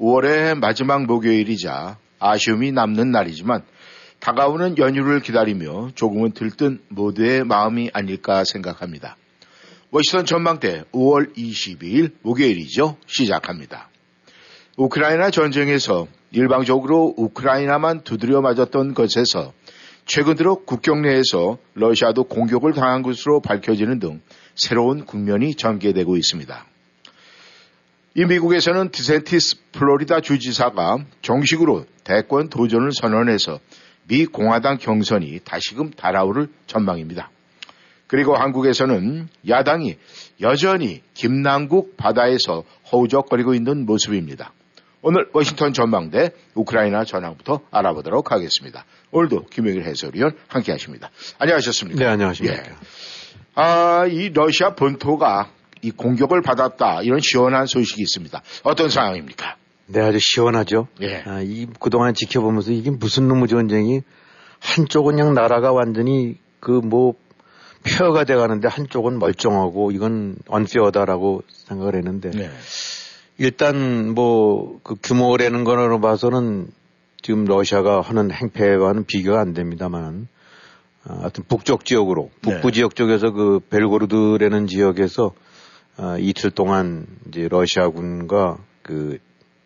5월의 마지막 목요일이자 아쉬움이 남는 날이지만 다가오는 연휴를 기다리며 조금은 들뜬 모두의 마음이 아닐까 생각합니다. 워싱턴 전망대 5월 22일 목요일이죠. 시작합니다. 우크라이나 전쟁에서 일방적으로 우크라이나만 두드려 맞았던 것에서 최근 들어 국경 내에서 러시아도 공격을 당한 것으로 밝혀지는 등 새로운 국면이 전개되고 있습니다. 이 미국에서는 디센티스 플로리다 주지사가 정식으로 대권 도전을 선언해서 미 공화당 경선이 다시금 달아오를 전망입니다. 그리고 한국에서는 야당이 여전히 김남국 바다에서 허우적거리고 있는 모습입니다. 오늘 워싱턴 전망대 우크라이나 전황부터 알아보도록 하겠습니다. 오늘도 김영일 해설위원 함께 하십니다. 안녕하셨습니까? 네, 안녕하십니까. 예. 아, 이 러시아 본토가 이 공격을 받았다 이런 시원한 소식이 있습니다. 어떤 상황입니까? 네, 아주 시원하죠. 예. 아, 이 그동안 지켜보면서 이게 무슨 놈의 전쟁이 한쪽은 그냥 나라가 완전히 그 뭐 폐허가 돼가는데 한쪽은 멀쩡하고 이건 언페어다라고 생각을 했는데 네. 일단 뭐 그 규모라는 거로 봐서는 지금 러시아가 하는 행패와는 비교가 안 됩니다만 아, 하여튼 북쪽 지역으로 북부 네. 지역 쪽에서 그 벨고르드라는 지역에서 아, 이틀 동안 이제 러시아군과 그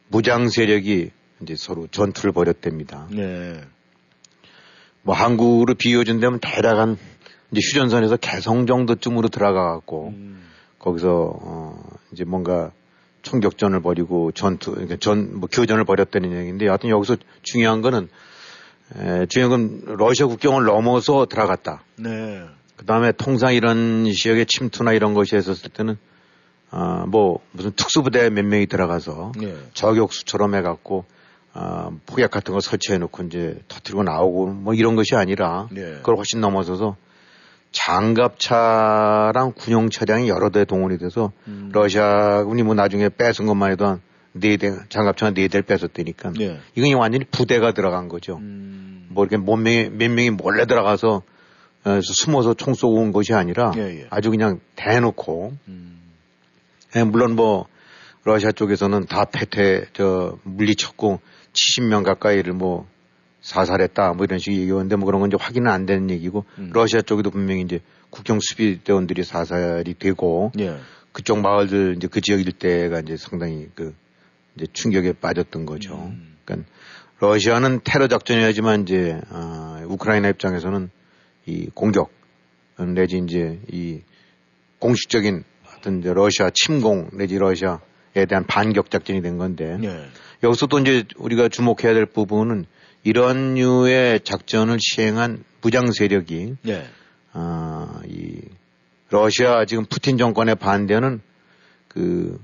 무장 세력이 이제 서로 전투를 벌였답니다. 네. 뭐 한국으로 비유해준다면 대략 한 이제 휴전선에서 개성 정도쯤으로 들어가 갖고 음. 거기서 어 이제 뭔가 총격전을 벌이고 전투 그러니까 전뭐 교전을 벌였다는 얘기인데 여하튼 여기서 중요한 거는 에, 중요한 건 러시아 국경을 넘어서 들어갔다. 네. 그 다음에 통상 이런 지역의 침투나 이런 것이 했었을 때는 아뭐 무슨 특수부대 몇 명이 들어가서 네. 저격수처럼 해갖고 아 폭약 같은 거 설치해놓고 이제 터뜨리고 나오고 뭐 이런 것이 아니라 네. 그걸 훨씬 넘어서서 장갑차랑 군용 차량이 여러 대 동원이 돼서 음. 러시아군이 뭐 나중에 뺏은 것만 해도 한 네 대, 장갑차가 네 대를 뺏었다니까. 네. 이건 완전히 부대가 들어간 거죠. 음. 뭐 이렇게 몇 명이, 몇 명이 몰래 들어가서 어, 숨어서 총 쏘고 온 것이 아니라 예, 예. 아주 그냥 대놓고 음. 예, 물론 뭐 러시아 쪽에서는 다 패퇴 저 물리쳤고 70명 가까이를 뭐 사살했다 뭐 이런 식의 얘기였는데 뭐 그런 건 이제 확인은 안 되는 얘기고 음. 러시아 쪽에도 분명히 이제 국경 수비대원들이 사살이 되고 예. 그쪽 마을들 이제 그 지역 일대가 이제 상당히 그 이제 충격에 빠졌던 거죠. 음. 그러니까 러시아는 테러 작전이야지만 이제 아, 우크라이나 입장에서는 이 공격 내지 이제 이 공식적인 어떤 이제 러시아 침공 내지 러시아에 대한 반격 작전이 된 건데 예. 여기서 또 이제 우리가 주목해야 될 부분은 이런 류의 작전을 시행한 부장 세력이 예. 아, 이 러시아 지금 푸틴 정권에 반대하는 그,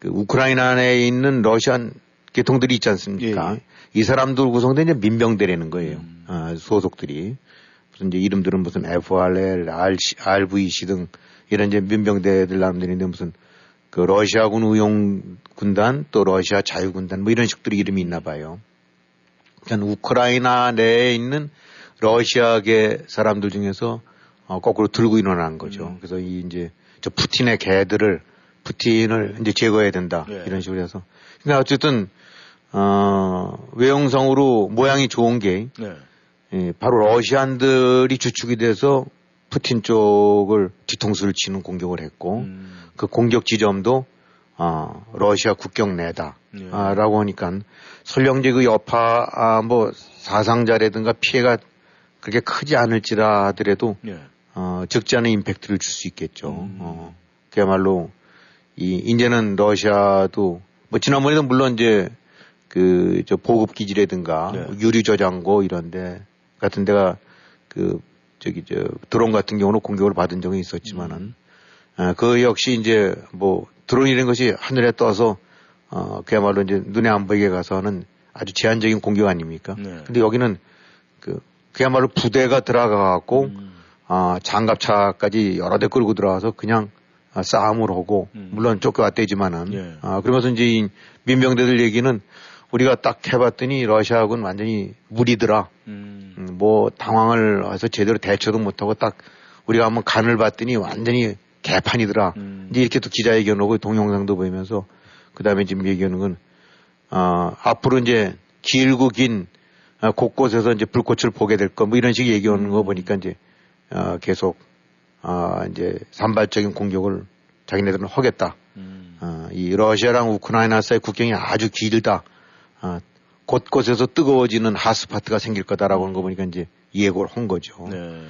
그 우크라이나 내에 있는 러시안 계통들이 있지 않습니까? 예, 예. 이 사람들 구성된 이제 민병대라는 거예요. 음. 아, 소속들이 무슨 이제 이름들은 무슨 FRL, RC, RVC 등 이런 이제 민병대들 나름대로인데 무슨 그 러시아군 의용 군단 또 러시아 자유군단 뭐 이런 식들이 이름이 있나 봐요. 그러니까 우크라이나 내에 있는 러시아계 사람들 중에서 어, 거꾸로 들고 일어난 거죠. 음. 그래서 이 이제 저 푸틴의 개들을 푸틴을 이제 제거해야 된다 예. 이런 식으로 해서. 근데 어쨌든 어 외형성으로 모양이 좋은 게 네. 예, 바로 러시안들이 주축이 돼서 푸틴 쪽을 뒤통수를 치는 공격을 했고 음. 그 공격 지점도 어, 러시아 국경 내다. 예. 아, 라고 하니까 설령 이제 그 여파 아, 뭐 사상자라든가 피해가 그렇게 크지 않을지라 하더라도 예. 어, 적지 않은 임팩트를 줄 수 있겠죠. 음. 어, 그야말로 이 이제는 러시아도 뭐 지난번에도 물론 이제 그 저 보급 기지라든가 네. 유리 저장고 이런데 같은 데가 그 저기 저 드론 같은 경우는 공격을 받은 적이 있었지만은 음. 아, 그 역시 이제 뭐 드론이라는 것이 하늘에 떠서 어, 그야말로 이제 눈에 안 보이게 가서는 아주 제한적인 공격 아닙니까? 네. 근데 여기는 그, 그야말로 부대가 들어가 갖고, 음. 아, 장갑차까지 여러 대 끌고 들어와서 그냥 아, 싸움을 하고, 음. 물론 쫓겨왔대지만은, 예. 아, 그러면서 이제 이 민병대들 얘기는 우리가 딱 해봤더니 러시아하고는 완전히 무리더라. 음. 음, 뭐 당황을 해서 제대로 대처도 못하고 딱 우리가 한번 간을 봤더니 완전히 개판이더라. 음. 이제 이렇게 또 기자회견 오고 동영상도 보이면서 그 다음에 지금 얘기하는 건, 아, 앞으로 이제 길고 긴 아, 곳곳에서 이제 불꽃을 보게 될 거, 뭐 이런 식의 얘기하는 거 보니까 이제, 아, 계속, 아, 이제 산발적인 공격을 자기네들은 하겠다. 음. 아, 이 러시아랑 우크라이나 사이 국경이 아주 길다. 아, 곳곳에서 뜨거워지는 하스파트가 생길 거다라고 하는 거 보니까 이제 예고를 한 거죠. 네.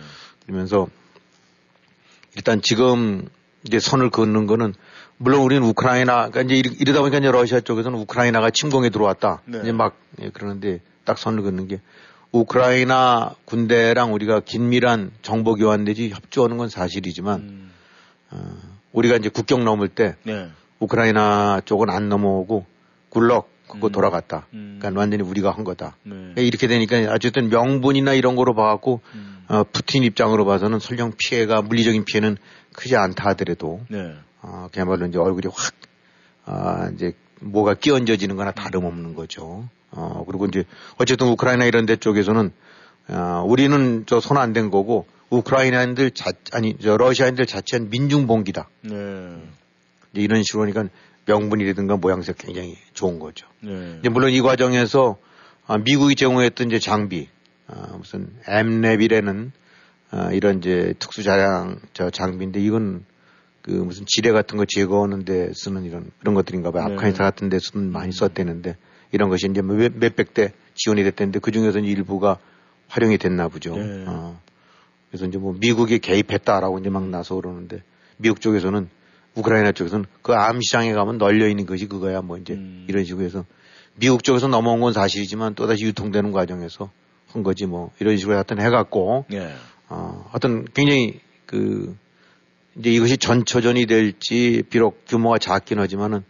그러면서 일단 지금 이제 선을 긋는 거는 물론 우리는 우크라이나, 그러니까 이제 이러- 이러다 보니까 이제 러시아 쪽에서는 우크라이나가 침공에 들어왔다. 네. 이제 막 예, 그러는데 딱 선을 긋는 게 우크라이나 군대랑 우리가 긴밀한 정보 교환 내지 협조하는 건 사실이지만 음. 어, 우리가 이제 국경 넘을 때 네. 우크라이나 쪽은 안 넘어오고 굴럭 그거 음. 돌아갔다. 음. 그러니까 완전히 우리가 한 거다. 네. 그러니까 이렇게 되니까 어쨌든 명분이나 이런 거로 봐갖고 음. 어, 푸틴 입장으로 봐서는 설령 피해가 물리적인 피해는 크지 않다 하더라도 네. 어, 그야말로 이제 얼굴이 확 아, 이제 뭐가 끼얹어지는 거나 다름없는 거죠. 어, 그리고 이제 어쨌든 우크라이나 이런 데 쪽에서는 아, 우리는 저 손 안 댄 거고 우크라이나인들 자 아니 저 러시아인들 자체는 민중봉기다. 네. 이런 식으로 하니까 명분이라든가 모양새 굉장히 좋은 거죠. 네. 물론 이 과정에서 아, 미국이 제공했던 이제 장비, 아, 무슨 엠랩이라는 아, 이런 이제 특수 자량 저 장비인데 이건 그 무슨 지뢰 같은 거 제거하는 데 쓰는 이런 그런 것들인가 봐요. 네. 아프가니스탄 같은 데서는 많이 썼대는데 이런 것이 이제 몇, 몇백 대 지원이 됐다는데 그 중에서 일부가 활용이 됐나 보죠. 네. 어. 그래서 이제 뭐 미국이 개입했다라고 이제 막 나서 그러는데 미국 쪽에서는 우크라이나 쪽에서는 그 암시장에 가면 널려 있는 것이 그거야 뭐 이제 음. 이런 식으로 해서 미국 쪽에서 넘어온 건 사실이지만 또다시 유통되는 과정에서 한 거지 뭐 이런 식으로 하여튼 해갖고 네. 어, 하여튼 굉장히 그 이제 이것이 전초전이 될지 비록 규모가 작긴 하지만은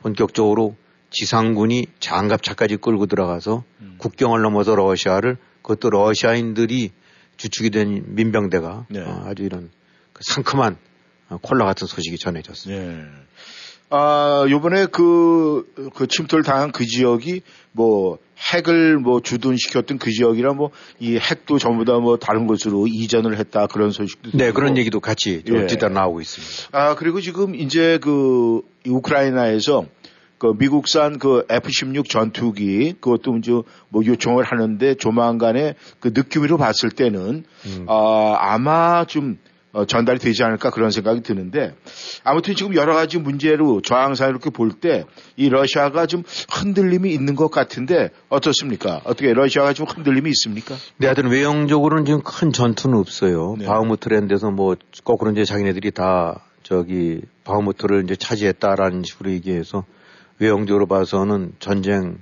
본격적으로 지상군이 장갑차까지 끌고 들어가서 음. 국경을 넘어서 러시아를 그것도 러시아인들이 주축이 된 민병대가 네. 어, 아주 이런 그 상큼한 어, 콜라 같은 소식이 전해졌어요. 네. 아, 요번에 그, 그 침투를 당한 그 지역이 뭐 핵을 뭐 주둔시켰던 그 지역이라 뭐 이 핵도 전부 다 뭐 다른 곳으로 이전을 했다 그런 소식도 네, 들리고. 그런 얘기도 같이 좀 예. 뒤따라 나오고 있습니다. 아, 그리고 지금 이제 그 우크라이나에서 그 미국산 그 F-16 전투기 그것도 이제 뭐 요청을 하는데 조만간에 그 느낌으로 봤을 때는 음. 아, 아마 좀 어, 전달이 되지 않을까 그런 생각이 드는데 아무튼 지금 여러 가지 문제로 저항사 이렇게 볼 때 이 러시아가 좀 흔들림이 있는 것 같은데 어떻습니까? 어떻게 러시아가 좀 흔들림이 있습니까? 네, 하여튼 외형적으로는 지금 큰 전투는 없어요. 네. 바흐무트랜드에서 뭐 거꾸로 이제 자기네들이 다 저기 바흐무트를 이제 차지했다라는 식으로 얘기해서 외형적으로 봐서는 전쟁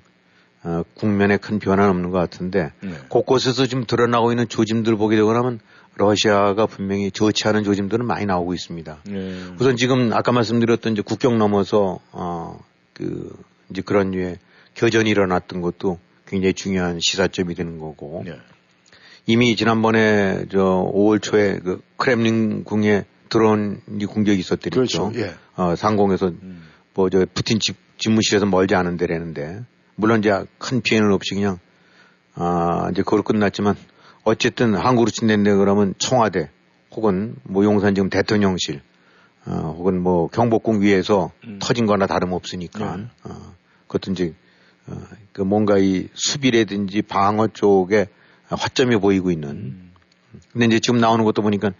어, 국면에 큰 변화는 없는 것 같은데 네. 곳곳에서 지금 드러나고 있는 조짐들 보게 되고 나면 러시아가 분명히 좋지 않은 조짐들은 많이 나오고 있습니다. 네. 우선 지금 아까 말씀드렸던 이제 국경 넘어서 어그 이제 그런 류의 교전이 일어났던 것도 굉장히 중요한 시사점이 되는 거고 네. 이미 지난번에 저 5월 초에 그 크렘린 궁에 드론 이 공격이 있었더랬죠. 그렇죠. 예. 어, 상공에서 음. 뭐저 푸틴 집 집무실에서 멀지 않은 데라는데 물론 이제 큰 피해는 없이 그냥 아 이제 그걸 끝났지만 어쨌든 한국으로 친댄데 그러면 청와대 혹은 뭐 용산 지금 대통령실 어, 혹은 뭐 경복궁 위에서 음. 터진 거나 다름없으니까 네. 어, 그것도 이제 어, 그 뭔가 이 수비라든지 방어 쪽에 화점이 보이고 있는 음. 근데 이제 지금 나오는 것도 보니까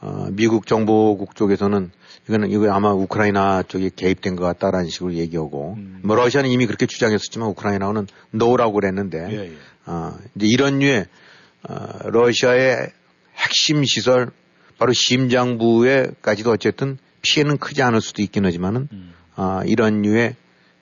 어, 미국 정보국 쪽에서는 이거는 이거 아마 우크라이나 쪽에 개입된 것 같다라는 식으로 얘기하고 음. 뭐 러시아는 이미 그렇게 주장했었지만 우크라이나는 노라고 그랬는데 예, 예. 어, 이제 이런 류의 어, 러시아의 핵심 시설 바로 심장부에까지도 어쨌든 피해는 크지 않을 수도 있긴 하지만은 음. 아, 이런 류의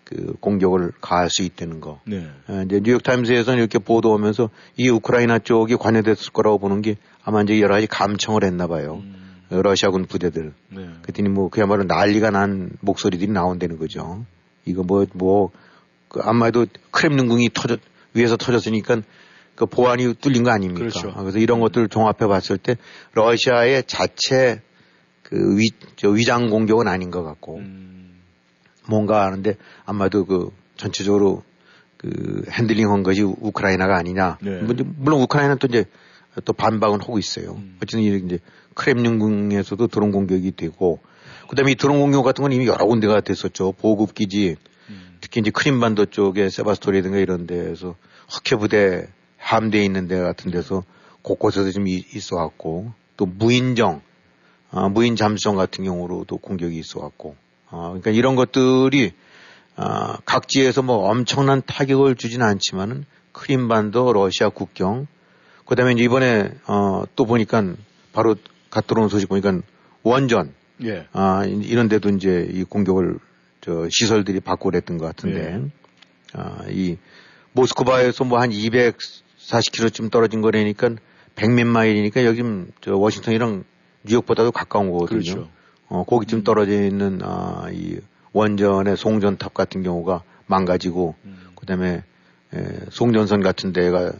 그 공격을 가할 수 있다는 거. 네. 어, 이제 뉴욕 타임스에서는 이렇게 보도하면서 이 우크라이나 쪽이 관여됐을 거라고 보는 게 아마 이제 여러 가지 감청을 했나 봐요. 음. 어, 러시아군 부대들. 네. 그랬더니 뭐 그야말로 난리가 난 목소리들이 나온다는 거죠. 이거 뭐, 뭐, 그 아마도 크렘린궁이 터졌, 위에서 터졌으니까 그 보안이 뚫린 거 아닙니까? 그렇죠. 아, 그래서 이런 것들을 종합해 봤을 때 러시아의 자체 그 위, 저 위장 공격은 아닌 것 같고 음. 뭔가 하는데 아마도 그 전체적으로 그 핸들링 한 것이 우크라이나가 아니냐. 네. 뭐 물론 우크라이나는 또 이제 또 반박은 하고 있어요. 음. 어쨌든 이제 크렘린궁에서도 드론 공격이 되고 그다음에 이 드론 공격 같은 건 이미 여러 군데가 됐었죠. 보급 기지 음. 특히 이제 크림반도 쪽에 세바스토리든가 이런 데에서 흑해 부대 함대에 있는 데 같은 데서 곳곳에서 좀 이- 있어 왔고 또 무인정 아, 무인 잠수정 같은 경우로도 공격이 있어 왔고 아, 그러니까 이런 것들이 아, 각지에서 뭐 엄청난 타격을 주지는 않지만은 크림반도 러시아 국경 그다음에 이제 이번에 어, 또 보니까 바로 갓 들어온 소식 보니까 원전 예. 아, 이- 이런 데도 이제 이 공격을 저 시설들이 받고 그랬던 것 같은데, 네. 아, 이 모스크바에서 뭐 한 240km쯤 떨어진 거라니까 100몇 마일이니까 여기 저 워싱턴이랑 뉴욕보다도 가까운 거거든요. 그렇죠. 어, 거기쯤 떨어져 있는 아, 이 원전의 송전탑 같은 경우가 망가지고 음. 그다음에 에, 송전선 같은 데가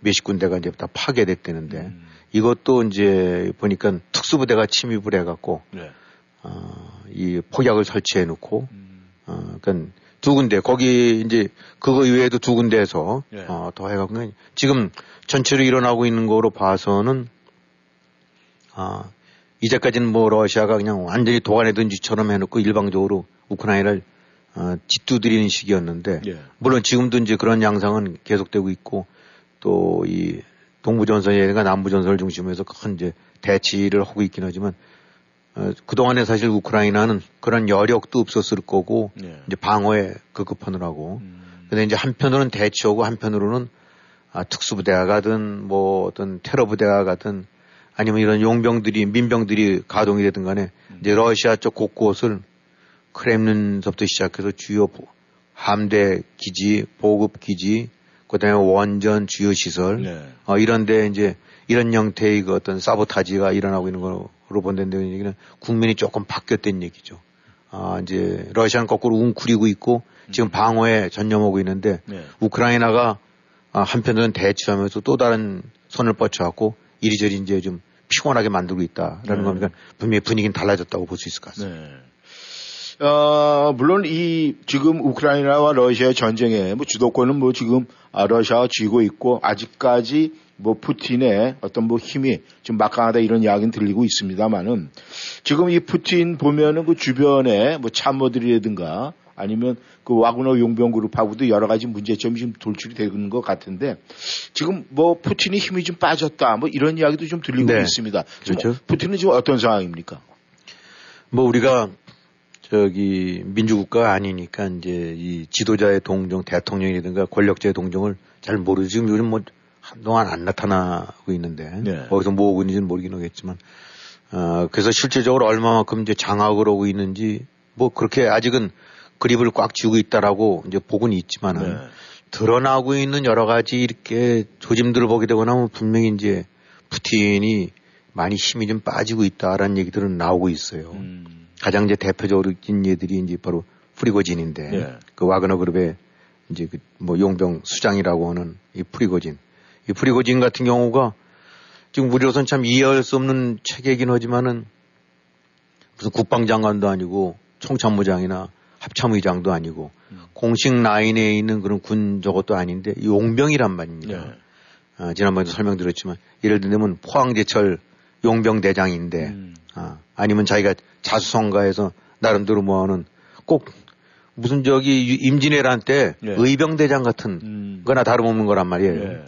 몇십 군데가 이제 다 파괴됐다는데 음. 이것도 이제 보니까 특수부대가 침입을 해갖고 네. 어, 이 폭약을 설치해 놓고 음. 어, 그러니까 두 군데 거기 이제 그거 이외에도 두 군데에서 예. 어, 더 해갖고 지금 전체로 일어나고 있는 거로 봐서는 아 이제까지는 뭐 러시아가 그냥 완전히 도안해둔 짓처럼 해놓고 일방적으로 우크라이나를 어, 짓두드리는 시기였는데 예. 물론 지금도 이제 그런 양상은 계속되고 있고 또 이 동부 전선이라든가 남부 전선을 중심으로 해서 큰 이제 대치를 하고 있긴 하지만 어, 그동안에 사실 우크라이나는 그런 여력도 없었을 거고 예. 이제 방어에 급급하느라고 음. 근데 이제 한편으로는 대치하고 한편으로는 아, 특수부대가 가든 뭐 어떤 테러 부대가 가든 아니면 이런 용병들이 민병들이 가동이 되든 간에 이제 러시아 쪽 곳곳을 크렘린서부터 시작해서 주요 보- 함대 기지, 보급 기지, 그다음에 원전 주요 시설 네. 어, 이런데 이제 이런 형태의 그 어떤 사보타지가 일어나고 있는 거 로 본다는 얘기는 국민이 조금 바뀌었다는 얘기죠. 아, 이제 러시아는 거꾸로 웅크리고 있고 지금 방어에 전념하고 있는데 네. 우크라이나가 아, 한편으로는 대치하면서 또 다른 손을 뻗쳐갖고 이리저리 이제 좀 피곤하게 만들고 있다라는 네. 거니까 분명히 분위기는 달라졌다고 볼 수 있을 것 같습니다. 네. 어, 물론 이 지금 우크라이나와 러시아의 전쟁에 뭐 주도권은 뭐 지금 아, 러시아가 쥐고 있고 아직까지 뭐 푸틴의 어떤 뭐 힘이 좀 막강하다 이런 이야기는 들리고 있습니다만은 지금 이 푸틴 보면은 그 주변에 뭐 참모들이라든가 아니면 그 와그너 용병 그룹하고도 여러 가지 문제점이 좀 돌출이 되는 것 같은데 지금 뭐 푸틴이 힘이 좀 빠졌다 뭐 이런 이야기도 좀 들리고 네. 있습니다. 지금 그렇죠. 푸틴은 지금 어떤 상황입니까? 뭐 우리가 저기 민주국가가 아니니까 이제 이 지도자의 동정, 대통령이라든가 권력자의 동정을 잘 모르죠. 지금 요즘 뭐 한동안 안 나타나고 있는데 네. 어디서 뭐 오고 있는지는 모르긴 하겠지만 어, 그래서 실질적으로 얼마만큼 이제 장악을 하고 있는지 뭐 그렇게 아직은 그립을 꽉 쥐고 있다라고 이제 보고는 있지만은 네. 드러나고 있는 여러 가지 이렇게 조짐들을 보게 되거나 하면 분명히 이제 푸틴이 많이 힘이 좀 빠지고 있다라는 얘기들은 나오고 있어요. 음. 가장 이제 대표적으로 인 얘들이 이제 바로 프리고진인데 예. 그 와그너 그룹의 이제 그 뭐 용병 수장이라고 하는 이 프리고진. 이 프리고진 같은 경우가 지금 우리로선 참 이해할 수 없는 체계이긴 하지만은 무슨 국방장관도 아니고 총참모장이나 합참의장도 아니고 음. 공식 라인에 있는 그런 군 저것도 아닌데 용병이란 말입니다. 네. 아, 지난번에도 설명드렸지만 예를 들면 포항제철 용병대장인데 음. 아, 아니면 자기가 자수성가해서 나름대로 뭐하는 꼭 무슨 저기 유- 임진왜란 때 예. 의병대장 같은 음. 거나 다름없는 거란 말이에요. 예.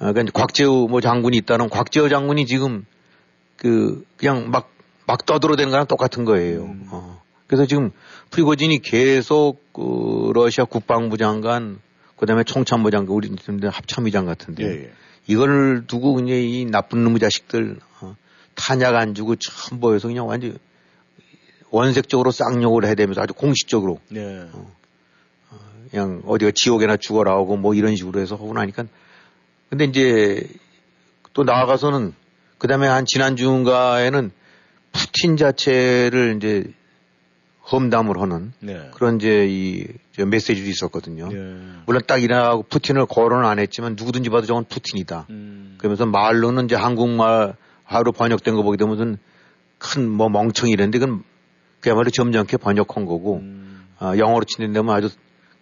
아, 그러니까 곽재우 뭐 장군이 있다는 곽재우 장군이 지금 그 그냥 막 막 떠들어대는 거랑 똑같은 거예요. 음. 어. 그래서 지금 프리고진이 계속 그 러시아 국방부 장관 그다음에 총참모 장관 우리 합참의장 같은데 예, 예. 이걸 두고 그냥 이 나쁜 놈의 자식들 어, 탄약 안 주고 참 보여서 그냥 완전 원색적으로 쌍욕을 해대면서 아주 공식적으로 네. 그냥 어디가 지옥에나 죽어라 하고 뭐 이런 식으로 해서 하고 나니까 근데 이제 또 나아가서는 그 다음에 한 지난 주인가에는 푸틴 자체를 이제 험담을 하는 네. 그런 이제 이 메시지도 있었거든요. 네. 물론 딱 일어나고 푸틴을 거론은 안 했지만 누구든지 봐도 저건 푸틴이다. 음. 그러면서 말로는 이제 한국말 하루 번역된 거 보게 되면 무슨 큰 뭐 멍청이 이랬는데 그건 그야말로 점잖게 번역한 거고 음. 어, 영어로 치는데면 아주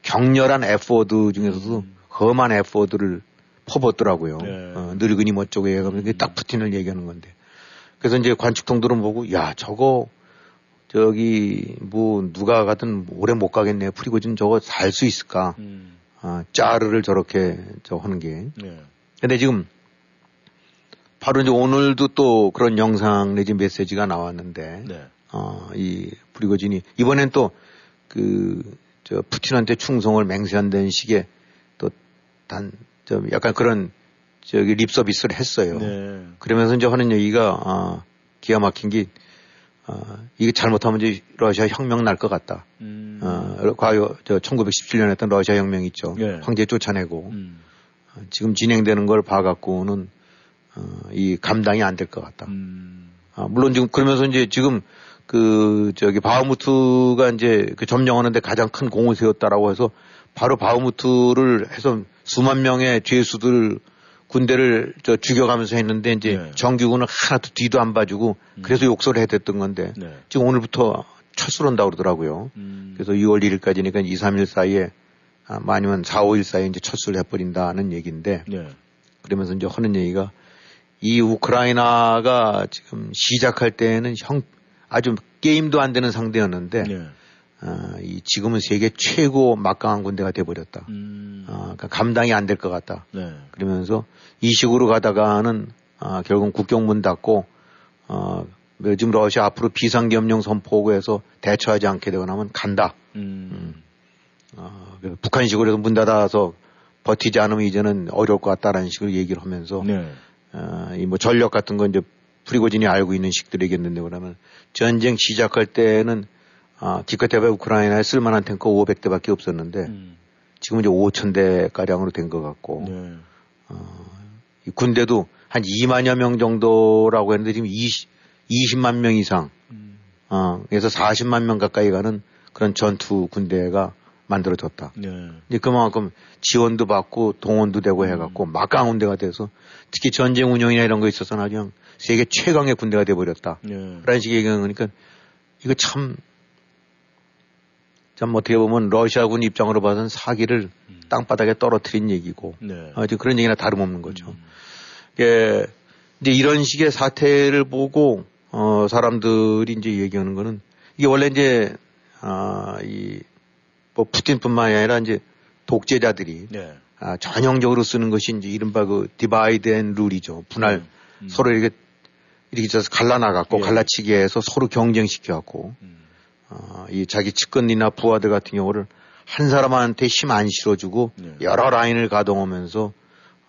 격렬한 F워드 중에서도 험한 F워드를 퍼붓더라고요. 네. 어, 늙은이 뭐 쪽에 가면 그게 딱 푸틴을 얘기하는 건데. 그래서 이제 관측통들은 보고 야 저거 저기 뭐 누가 가든 오래 못 가겠네. 프리고진 저거 살 수 있을까? 음. 아, 짜르를 저렇게 저 하는 게. 네. 근데 지금 바로 이제 오늘도 또 그런 영상 내지 메시지가 나왔는데 네. 어, 이 프리고진이 이번엔 또 그 저 푸틴한테 충성을 맹세한다는 식의 또 단 좀 약간 그런 저기 립 서비스를 했어요. 네. 그러면서 이제 하는 얘기가 아, 기가 막힌 게 아, 이게 잘못하면 이제 러시아 혁명 날 것 같다. 음. 어, 과거 저 1917년에 했던 러시아 혁명 있죠. 예. 황제 쫓아내고 음. 어, 지금 진행되는 걸 봐갖고는 어, 이 감당이 안 될 것 같다. 음. 아, 물론 지금 그러면서 이제 지금 그 저기 바흐무트가 이제 그 점령하는데 가장 큰 공을 세웠다라고 해서 바로 바흐무트를 해서 수만 명의 죄수들 군대를 저 죽여가면서 했는데 이제 네. 정규군은 하나도 뒤도 안 봐주고 그래서 욕설을 해댔던 건데 네. 지금 오늘부터 철수를 한다고 그러더라고요. 음. 그래서 6월 1일까지니까 2, 3일 사이에 아, 뭐 아니면 4, 5일 사이에 이제 철수를 해버린다는 얘기인데 네. 그러면서 이제 하는 얘기가 이 우크라이나가 지금 시작할 때는 형 아주 게임도 안 되는 상대였는데 네. 아, 이 지금은 세계 최고 막강한 군대가 돼버렸다. 음. 아, 그러니까 감당이 안 될 것 같다. 네. 그러면서 이 식으로 가다가는 아, 결국 국경 문 닫고 어, 지금 러시아 앞으로 비상겸령 선포하고 해서 대처하지 않게 되거나 하면 간다. 음. 어, 그래서 북한식으로 해서 문 닫아서 버티지 않으면 이제는 어려울 것 같다라는 식으로 얘기를 하면서 네. 어, 이 뭐 전력 같은 건 이제 프리고진이 알고 있는 식들이겠는데 그러면 전쟁 시작할 때는 아, 기껏해봐 우크라이나에 쓸만한 탱커 500대밖에 없었는데 음. 지금 이제 5천 대 가량으로 된 것 같고 네. 이 군대도 한 2만여 명 정도라고 했는데 지금 20, 20만 명 이상 음. 어, 그래서 40만 명 가까이 가는 그런 전투 군대가 만들어졌다. 네. 이제 그만큼 지원도 받고 동원도 되고 해갖고 막강한 군대가 돼서 특히 전쟁 운영이나 이런 거 있어서는 아주 세계 최강의 군대가 돼버렸다. 네. 라는 식의 얘기하는 거니까 이거 참, 참 어떻게 보면 러시아군 입장으로 봐서는 사기를 땅바닥에 떨어뜨린 얘기고 네. 아, 지금 그런 얘기나 다름없는 거죠. 음. 예, 이제 이런 식의 사태를 보고 어, 사람들이 이제 얘기하는 거는 이게 원래 이제 아, 이, 뭐 푸틴뿐만이 아니라 이제 독재자들이 네. 아, 전형적으로 쓰는 것이 이제 이른바 그 divide and rule이죠. 분할 음. 서로 이렇게 이렇게 져서 갈라나갖고 예. 갈라치기 해서 서로 경쟁시켜갖고 음. 어, 이 자기 측근이나 부하들 같은 경우를 한 사람한테 힘 안 실어주고 네. 여러 라인을 가동하면서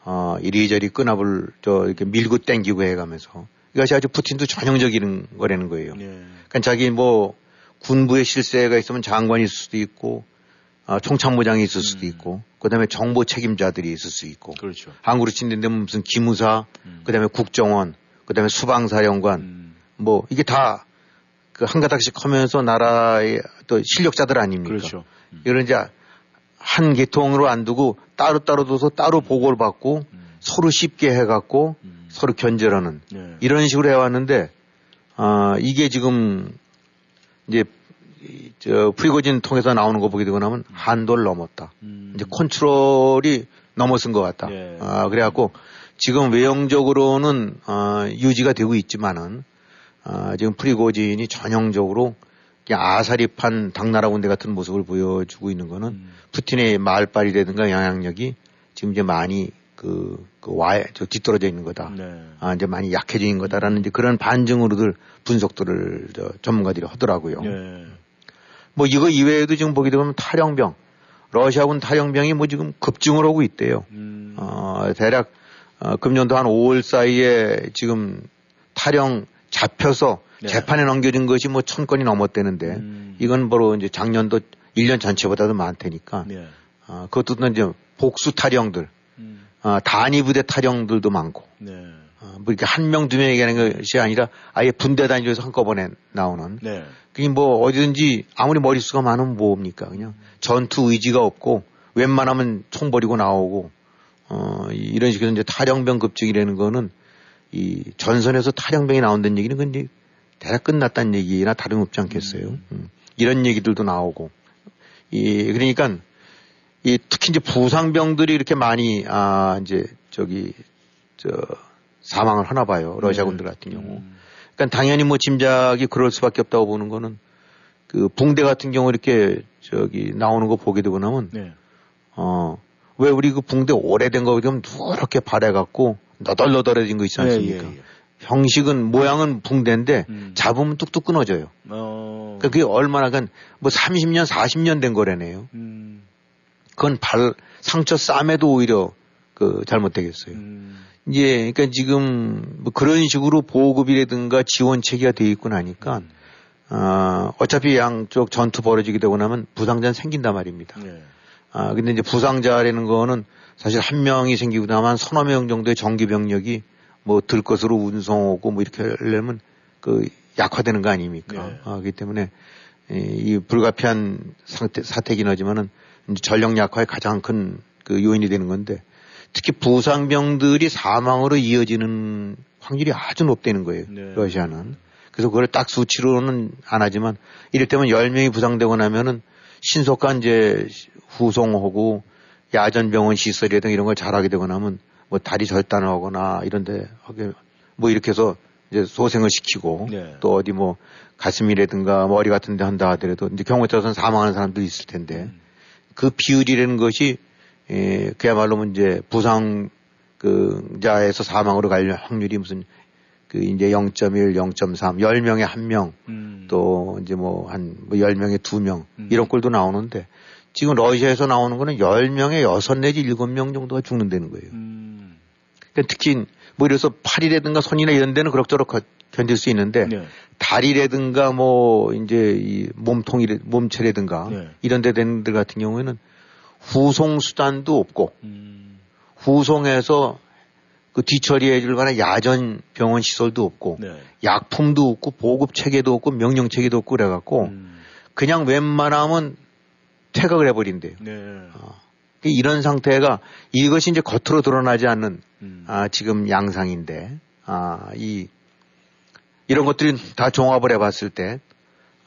어, 이리저리 끄나풀을 저 이렇게 밀고 땡기고 해가면서 이것이 아주 푸틴도 전형적인 거라는 거예요. 네. 그러니까 자기 뭐 군부의 실세가 있으면 장관이 있을 수도 있고 어, 총참모장이 있을 수도 음. 있고 그다음에 정보 책임자들이 있을 수 있고 그렇죠. 한국으로 친다면 무슨 기무사 음. 그다음에 국정원 그다음에 수방사령관 음. 뭐 이게 다 그 한 가닥씩 하면서 나라의 또 실력자들 아닙니까? 그렇죠. 음. 이런 이제 한 계통으로 안 두고 따로따로 둬서 따로 보고를 받고 음. 서로 쉽게 해갖고 음. 서로 견제하는 네. 이런 식으로 해왔는데 아 이게 지금 이제 이- 저 프리고진 통해서 나오는 거 보게 되고 나면 한도를 넘었다. 음. 이제 컨트롤이 넘어선 것 같다. 예. 아, 그래갖고 지금 외형적으로는 아, 유지가 되고 있지만은 아, 지금 프리고진이 전형적으로 아사리판 당나라 군대 같은 모습을 보여주고 있는 거는 음. 푸틴의 말빨이라든가 영향력이 지금 이제 많이 그, 그 와해, 저 뒤떨어져 있는 거다. 네. 아, 이제 많이 약해진 거다라는 이제 그런 반증으로들 분석들을 저 전문가들이 하더라고요. 네. 뭐 이거 이외에도 지금 보게 되면 탈영병, 러시아군 탈영병이 뭐 지금 급증을 하고 있대요. 음. 어, 대략 어, 금년도 한 5월 사이에 지금 탈영 잡혀서 네. 재판에 넘겨진 것이 뭐 천 건이 넘었대는데 음. 이건 바로 이제 작년도 1년 전체보다도 많다니까. 네. 어, 그것도 또 이제 복수 탈영들, 음. 어, 단위 부대 탈영들도 많고. 네. 어, 뭐 이렇게 한 명, 두 명 얘기하는 것이 아니라 아예 분대 단위로서 한꺼번에 나오는. 네. 그게 뭐 어디든지 아무리 머릿수가 많으면 뭐합니까 그냥 전투 의지가 없고 웬만하면 총 버리고 나오고 어 이런 식으로 이제 탈영병 급증이라는 거는 이 전선에서 탈영병이 나온다는 얘기는 근데 대략 끝났다는 얘기나 다름없지 않겠어요. 음. 음. 이런 얘기들도 나오고 이 그러니까 이 특히 이제 부상병들이 이렇게 많이 아 이제 저기 저 사망을 하나 봐요 러시아 군들 네. 같은 경우. 음. 그러니까 당연히 뭐 짐작이 그럴 수밖에 없다고 보는 거는 그 붕대 같은 경우 이렇게 저기 나오는 거 보게 되고 나면 네. 어왜 우리 그 붕대 오래된 거 보면 누렇게 발해 갖고 너덜너덜해진 거 있지 않습니까? 예, 예, 예. 형식은 모양은 붕대인데 음. 잡으면 뚝뚝 끊어져요. 어. 그러니까 그게 얼마나 간뭐 30년, 40년 된 거라네요. 음. 그건 발 상처 쌈에도 오히려 그 잘못되겠어요. 음. 이제 그러니까 지금 뭐 그런 식으로 보급이라든가 지원 체계가 돼 있고 나니까 음. 어, 어차피 양쪽 전투 벌어지게 되고 나면 부상자는 생긴단 말입니다. 네. 아 근데 이제 부상자라는 거는 사실 한 명이 생기고 나면 서너 명 정도의 정규 병력이 뭐 들 것으로 운송오고 뭐 이렇게 하려면 그 약화되는 거 아닙니까? 네. 아, 그렇기 때문에 이 불가피한 상태, 사태긴 하지만은 전력 약화의 가장 큰 그 요인이 되는 건데 특히 부상병들이 사망으로 이어지는 확률이 아주 높다는 거예요. 네. 러시아는. 그래서 그걸 딱 수치로는 안 하지만 이럴 때면 10명이 부상되고 나면은 신속한 이제 후송하고 야전병원 시설이라든가 이런 걸 잘하게 되고 나면 뭐 다리 절단하거나 이런데 하게 뭐 이렇게 해서 이제 소생을 시키고 네. 또 어디 뭐 가슴이라든가 머리 같은 데 한다 하더라도 이제 경우에 따라서는 사망하는 사람도 있을 텐데 음. 그 비율이라는 것이 예, 그야말로 이제 부상 그자에서 사망으로 갈 확률이 무슨 그 이제 0.1, 0.3, 10명에 1명, 음. 또 이제 뭐 한뭐 10명에 2명 음. 이런 꼴도 나오는데 지금 러시아에서 나오는 거는 10명에 6 내지 7명 정도가 죽는다는 거예요. 음. 그러니까 특히 뭐 이래서 팔이라든가 손이나 이런 데는 그럭저럭 견딜 수 있는데 네. 다리라든가 뭐 이제 이 몸통이 몸체라든가 네. 이런 데 되는 들 같은 경우에는 후송 수단도 없고 음. 후송에서 그 뒤처리해 줄 만한 야전 병원 시설도 없고 네. 약품도 없고 보급 체계도 없고 명령 체계도 없고 그래 갖고 음. 그냥 웬만하면 퇴각을 해버린대요. 네. 어. 이런 상태가 이것이 이제 겉으로 드러나지 않는 음. 아, 지금 양상인데 아, 이 이런 것들이 다 종합을 해봤을 때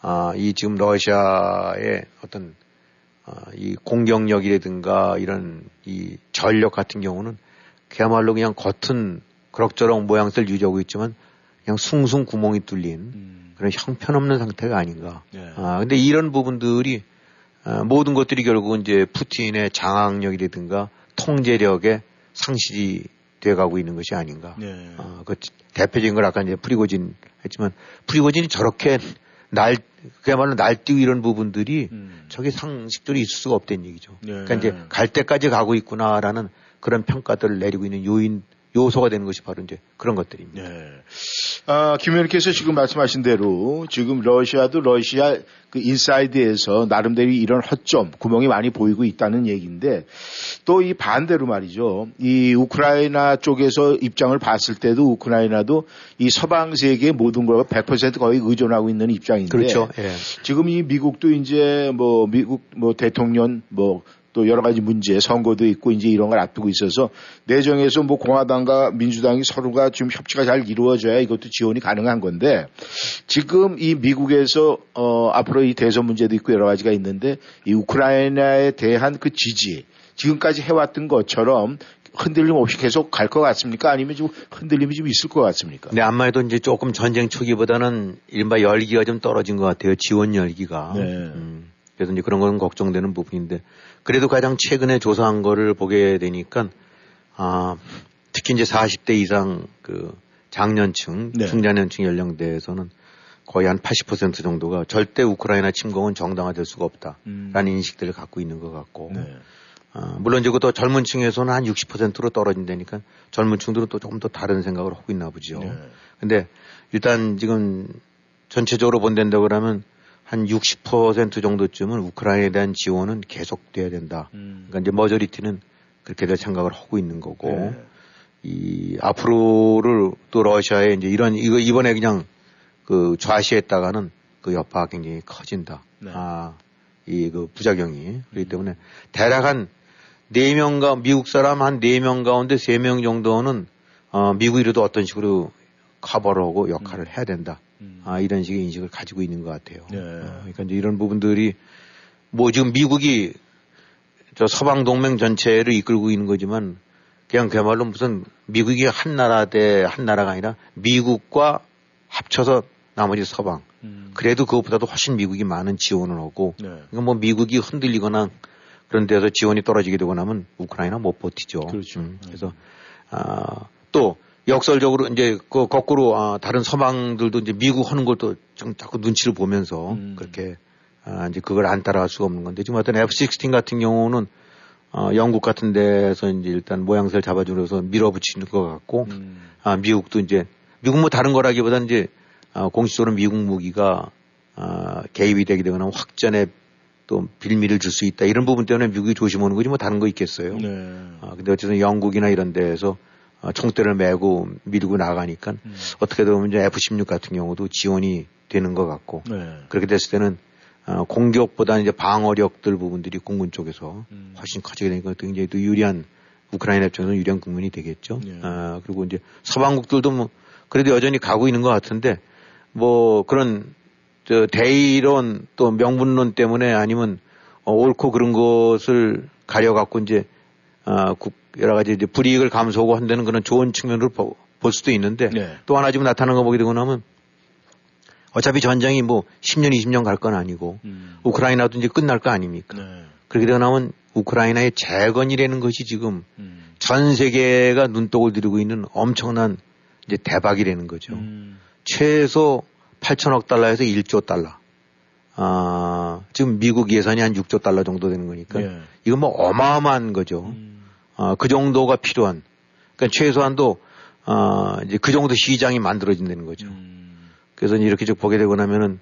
아, 이 지금 러시아의 어떤 어, 이 공격력이라든가 이런 이 전력 같은 경우는 그야말로 그냥 겉은 그럭저럭 모양새를 유지하고 있지만 그냥 숭숭 구멍이 뚫린 음. 그런 형편없는 상태가 아닌가. 예. 아, 근데 이런 부분들이 아, 모든 것들이 결국은 이제 푸틴의 장악력이라든가 통제력의 상실이 돼가고 있는 것이 아닌가. 네. 어, 그 대표적인 걸 아까 이제 프리고진 했지만 프리고진이 저렇게 날 그야말로 날뛰고 이런 부분들이 음. 저게 상식적으로 있을 수가 없다는 얘기죠. 네. 그러니까 이제 갈 때까지 가고 있구나라는 그런 평가들을 내리고 있는 요인 요소가 되는 것이 바로 이제 그런 것들입니다. 네. 아, 김 의원께서 지금 말씀하신 대로 지금 러시아도 러시아 그 inside에서 나름대로 이런 허점, 구멍이 많이 보이고 있다는 얘기인데 또 이 반대로 말이죠. 이 우크라이나 쪽에서 입장을 봤을 때도 우크라이나도 이 서방 세계 모든 걸 100% 거의 의존하고 있는 입장인데 그렇죠. 예. 지금 이 미국도 이제 뭐 미국 뭐 대통령 뭐 또 여러 가지 문제, 선거도 있고 이제 이런 걸 앞두고 있어서 내정에서 뭐 공화당과 민주당이 서로가 좀 협치가 잘 이루어져야 이것도 지원이 가능한 건데 지금 이 미국에서 어 앞으로 이 대선 문제도 있고 여러 가지가 있는데 이 우크라이나에 대한 그 지지 지금까지 해왔던 것처럼 흔들림 없이 계속 갈 것 같습니까? 아니면 좀 흔들림이 좀 있을 것 같습니까? 네, 아무래도 이제 조금 전쟁 초기보다는 이른바 열기가 좀 떨어진 것 같아요. 지원 열기가. 네. 음, 그래서 이제 그런 건 걱정되는 부분인데 그래도 가장 최근에 조사한 거를 보게 되니까 아, 특히 이제 40대 이상 그 장년층, 네. 중장년층 연령대에서는 거의 한 80% 정도가 절대 우크라이나 침공은 정당화될 수가 없다라는 음. 인식들을 갖고 있는 것 같고 네. 아, 물론 이제 또 젊은 층에서는 한 60%로 떨어진다니까 젊은 층들은 또 조금 더 다른 생각을 하고 있나 보죠. 네. 근데 일단 지금 전체적으로 본다고 그러면 한 60% 정도쯤은 우크라이나에 대한 지원은 계속돼야 된다. 음. 그러니까 이제 머저리티는 그렇게 될 생각을 하고 있는 거고 네. 이 앞으로를 또 러시아에 이제 이런 이거 이번에 그냥 그 좌시했다가는 그 여파가 굉장히 커진다. 네. 아, 이 그 부작용이. 그렇기 때문에 대략 한 4명가, 미국 사람 한 4명 가운데 3명 정도는 어, 미국이라도 어떤 식으로 커버를 하고 역할을 해야 된다. 아, 이런 식의 인식을 가지고 있는 것 같아요. 네. 어, 그러니까 이제 이런 부분들이 뭐 지금 미국이 저 서방 동맹 전체를 이끌고 있는 거지만 그냥 그야말로 무슨 미국이 한 나라 대 한 나라가 아니라 미국과 합쳐서 나머지 서방. 그래도 그것보다도 훨씬 미국이 많은 지원을 하고 네. 그러니까 뭐 미국이 흔들리거나 그런 데서 지원이 떨어지게 되고 나면 우크라이나 못 버티죠. 그렇죠. 음, 그래서 아, 또 역설적으로 이제 그 거꾸로 아, 다른 서방들도 이제 미국 하는 것도 좀 자꾸 눈치를 보면서 음. 그렇게 아, 이제 그걸 안 따라갈 수가 없는 건데 지금 어떤 F-16 같은 경우는 어, 영국 같은 데서 이제 일단 모양새를 잡아주면서 밀어붙이는 것 같고 음. 아, 미국도 이제 미국 뭐 다른 거라기보다 이제 아, 공식적으로 미국 무기가 아, 개입이 되게 되거나 확전에 또 빌미를 줄 수 있다 이런 부분 때문에 미국이 조심하는 거지 뭐 다른 거 있겠어요. 네. 아, 근데 어쨌든 영국이나 이런 데에서 어, 총대를 메고 밀고 나가니까 음. 어떻게 보면 이제 F-16 같은 경우도 지원이 되는 것 같고 네. 그렇게 됐을 때는 어, 공격보다 이제 방어력들 부분들이 공군 쪽에서 음. 훨씬 커지게 되니까 굉장히 또 유리한 우크라이나 입장에서는 유리한 국면이 되겠죠. 예. 아, 그리고 이제 서방국들도 뭐 그래도 여전히 가고 있는 것 같은데 뭐 그런 저 대의론 또 명분론 때문에 아니면 어, 옳고 그런 것을 가려갖고 이제 아, 국, 여러 가지 이제 불이익을 감수하고 한다는 그런 좋은 측면으로 보- 볼 수도 있는데 네. 또 하나 지금 나타나는 거 보게 되고 나면 어차피 전쟁이 뭐 10년, 20년 갈 건 아니고 음. 우크라이나도 이제 끝날 거 아닙니까? 네. 그렇게 되고 나면 우크라이나의 재건이라는 것이 지금 음. 전 세계가 눈독을 들이고 있는 엄청난 이제 대박이라는 거죠. 음. 최소 8천억 달러에서 1조 달러. 아, 지금 미국 예산이 한 6조 달러 정도 되는 거니까 예. 이건 뭐 어마어마한 거죠. 음. 아, 그 정도가 필요한. 그러니까 최소한도 아, 이제 그 정도 시장이 만들어진다는 거죠. 음. 그래서 이렇게 쭉 보게 되고 나면은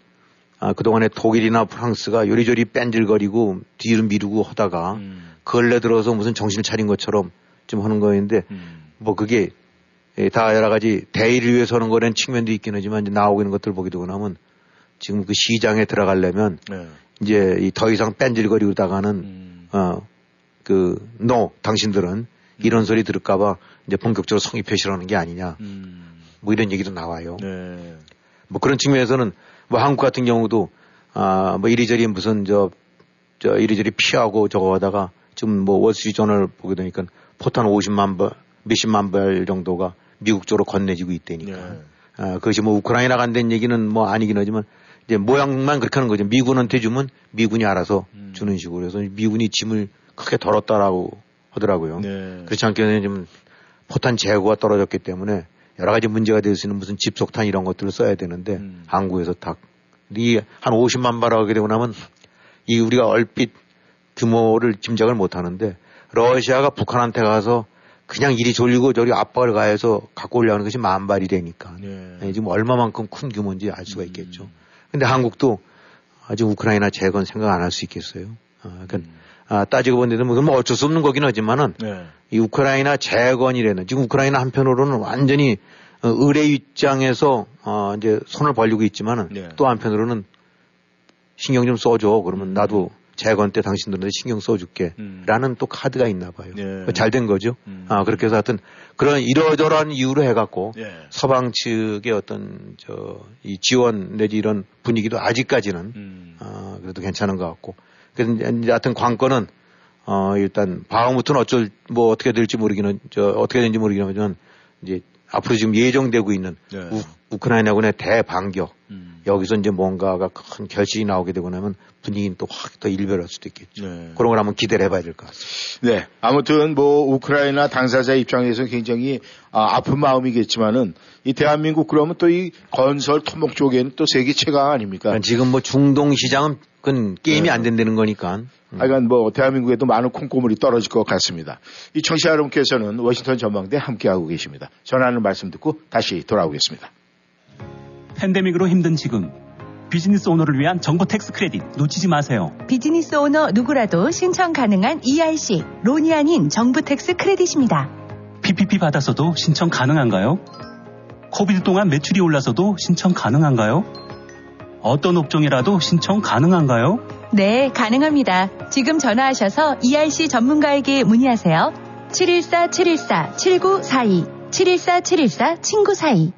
아, 그동안에 독일이나 프랑스가 요리조리 뺀질거리고 뒤를 미루고 하다가 음. 근래 들어서 무슨 정신을 차린 것처럼 좀 하는 거였는데 음. 뭐 그게 예, 다 여러 가지 대의를 위해서 하는 거라는 측면도 있긴 하지만 이제 나오고 있는 것들 보게 되고 나면 지금 그 시장에 들어가려면 네. 이제 이더 이상 뺀질거리다가는 음. 어, 그, no, 당신들은 이런 소리 들을까봐 이제 본격적으로 성의 표시를 하는 게 아니냐. 음. 뭐 이런 얘기도 나와요. 네. 뭐 그런 측면에서는 뭐 한국 같은 경우도 아, 뭐 이리저리 무슨 저, 저 이리저리 피하고 저거 하다가 지금 뭐 월스트리트저널 보게 되니까 포탄 50만 발, 몇십만 발 정도가 미국 쪽으로 건네지고 있다니까. 네. 아, 그것이 뭐 우크라이나 간다는 얘기는 뭐 아니긴 하지만 이제 모양만 그렇게 하는 거죠. 미군한테 주면 미군이 알아서 음. 주는 식으로 해서 미군이 짐을 크게 덜었다라고 하더라고요. 네. 그렇지 않게는 좀 포탄 재고가 떨어졌기 때문에 여러 가지 문제가 될 수 있는 무슨 집속탄 이런 것들을 써야 되는데 음. 한국에서 딱 이한 50만 발 하게 되고 나면 이 우리가 얼핏 규모를 짐작을 못 하는데 러시아가 북한한테 가서 그냥 이리 졸리고 저리 압박을 가해서 갖고 오려는 것이 만 발이 되니까 네. 예, 지금 얼마만큼 큰 규모인지 알 수가 있겠죠. 음. 근데 한국도 아직 우크라이나 재건 생각 안 할 수 있겠어요. 아, 그러니까 음. 아, 따지고 본데도 뭐 어쩔 수 없는 거긴 하지만은 네. 이 우크라이나 재건이라는 지금 우크라이나 한편으로는 완전히 어, 의뢰 입장에서 어, 이제 손을 벌리고 있지만은 네. 또 한편으로는 신경 좀 써줘. 그러면 음. 나도 재건 때 당신들한테 신경 써줄게. 음. 라는 또 카드가 있나 봐요. 네. 잘된 거죠. 음. 아, 그렇게 해서 하여튼 그런 이러저러한 이유로 해갖고 네. 서방 측의 어떤 저 이 지원 내지 이런 분위기도 아직까지는 음. 아, 그래도 괜찮은 것 같고. 그래서 이제 하여튼 관건은 어, 일단 다음부터는 어쩔 뭐 어떻게 될지 모르기는 저 어떻게 되는지 모르긴 하지만 이제 앞으로 지금 예정되고 있는 네. 우, 우크라이나군의 대반격 음. 여기서 이제 뭔가가 큰 결실이 나오게 되고 나면 분위기는 또 확 더 일별할 수도 있겠죠. 네. 그런 걸 한번 기대를 해봐야 될 것 같습니다. 네. 아무튼 뭐 우크라이나 당사자 입장에서 굉장히 아, 아픈 마음이겠지만은 이 대한민국 그러면 또 이 건설 토목 쪽에는 또 세계 최강 아닙니까? 지금 뭐 중동 시장은 그건 게임이 네. 안 된다는 거니까. 음. 하여간 뭐 대한민국에도 많은 콩고물이 떨어질 것 같습니다. 이 청취자 여러분께서는 워싱턴 전망대 함께하고 계십니다. 전하는 말씀 듣고 다시 돌아오겠습니다. 팬데믹으로 힘든 지금 비즈니스 오너를 위한 정보 tax credit 놓치지 마세요. 비즈니스 오너 누구라도 신청 가능한 ERC, loan이 아닌 정부 tax credit입니다. PPP 받아서도 신청 가능한가요? 코비드 동안 매출이 올라서도 신청 가능한가요? 어떤 업종이라도 신청 가능한가요? 네, 가능합니다. 지금 전화하셔서 ERC 전문가에게 문의하세요. 714-714-7942, 714-714-친구42.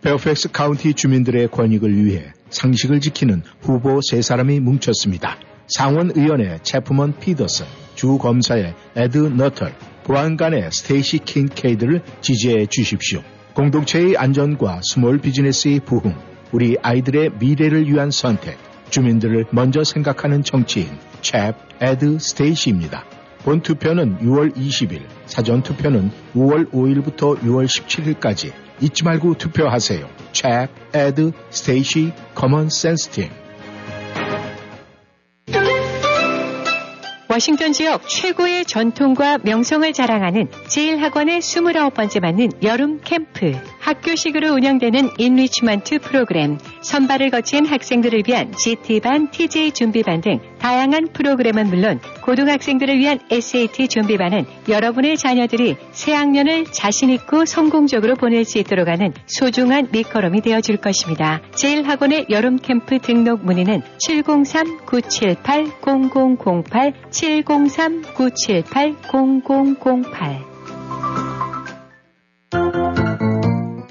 페어팩스 카운티 주민들의 권익을 위해 상식을 지키는 후보 세 사람이 뭉쳤습니다. 상원의원의 체프먼 피더슨, 주검사의 에드 너털, 보안관의 스테이시 킹케이드를 지지해 주십시오. 공동체의 안전과 small business의 부흥, 우리 아이들의 미래를 위한 선택, 주민들을 먼저 생각하는 정치인 챕 에드 스테이시입니다. 본 투표는 6월 20일, 사전 투표는 5월 5일부터 6월 17일까지 잊지 말고 투표하세요. 챕 에드 스테이시 common sense 팀. 워싱턴 지역 최고의 전통과 명성을 자랑하는 제일학원의 29번째 맞는 여름 캠프. 학교식으로 운영되는 enrichment 프로그램, 선발을 거친 학생들을 위한 GT반, TJ 준비반 등 다양한 프로그램은 물론 고등학생들을 위한 SAT 준비반은 여러분의 자녀들이 새학년을 자신있고 성공적으로 보낼 수 있도록 하는 소중한 밑거름이 되어줄 것입니다. 제일학원의 여름 캠프 등록 문의는 703-978-0008, 703-978-0008.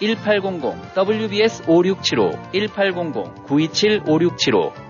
1800 WBS 5675 1800 927 5675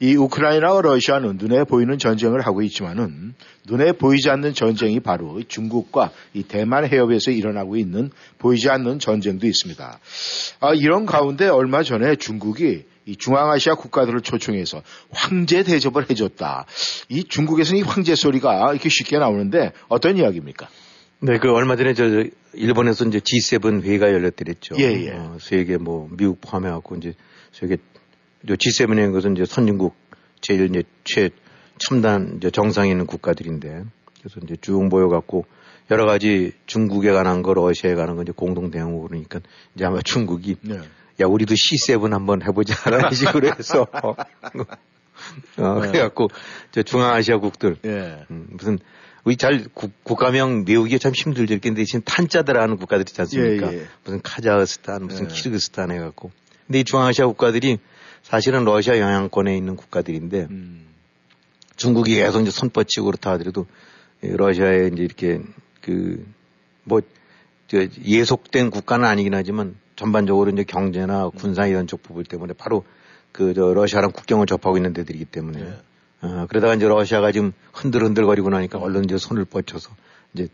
이 우크라이나와 러시아는 눈에 보이는 전쟁을 하고 있지만은 눈에 보이지 않는 전쟁이 바로 중국과 이 대만 해협에서 일어나고 있는 보이지 않는 전쟁도 있습니다. 아, 이런 가운데 얼마 전에 중국이 이 중앙아시아 국가들을 초청해서 황제 대접을 해줬다. 이 중국에서는 이 황제 소리가 이렇게 쉽게 나오는데 어떤 이야기입니까? 네, 그 얼마 전에 저 일본에서 이제 G7 회의가 열렸더랬죠. 예, 예. 어, 세계 뭐 미국 포함해갖고 이제 세계 G7이라는 것은 이제 선진국 제일 이제 최 첨단 이제 정상에 있는 국가들인데 그래서 이제 쭉 모여갖고 여러 가지 중국에 관한 거, 러시아에 관한 거 이제 공동 대응을 그러니까 이제 아마 중국이 네. 야 우리도 C7 한번 해보자라는 식으로 해서 어, 그래갖고 저 중앙아시아국들 예. 음, 무슨 우리 잘 국, 국가명 외우기가 참 힘들죠. 근데 지금 탄자들하는 국가들 있지 않습니까? 예, 예. 무슨 카자흐스탄, 무슨 예. 키르기스탄 해갖고. 근데 이 중앙아시아 국가들이 사실은 러시아 영향권에 있는 국가들인데 음. 중국이 계속 이제 손뻗치고 그렇다 하더라도 이 러시아에 이제 이렇게 그뭐저 예속된 국가는 아니긴 하지만 전반적으로 이제 경제나 군사 이런 쪽 부분 때문에 바로 그 저 러시아랑 국경을 접하고 있는 데들이기 때문에 네. 어, 그러다가 이제 러시아가 지금 흔들흔들거리고 나니까 얼른 이제 손을 뻗쳐서 이제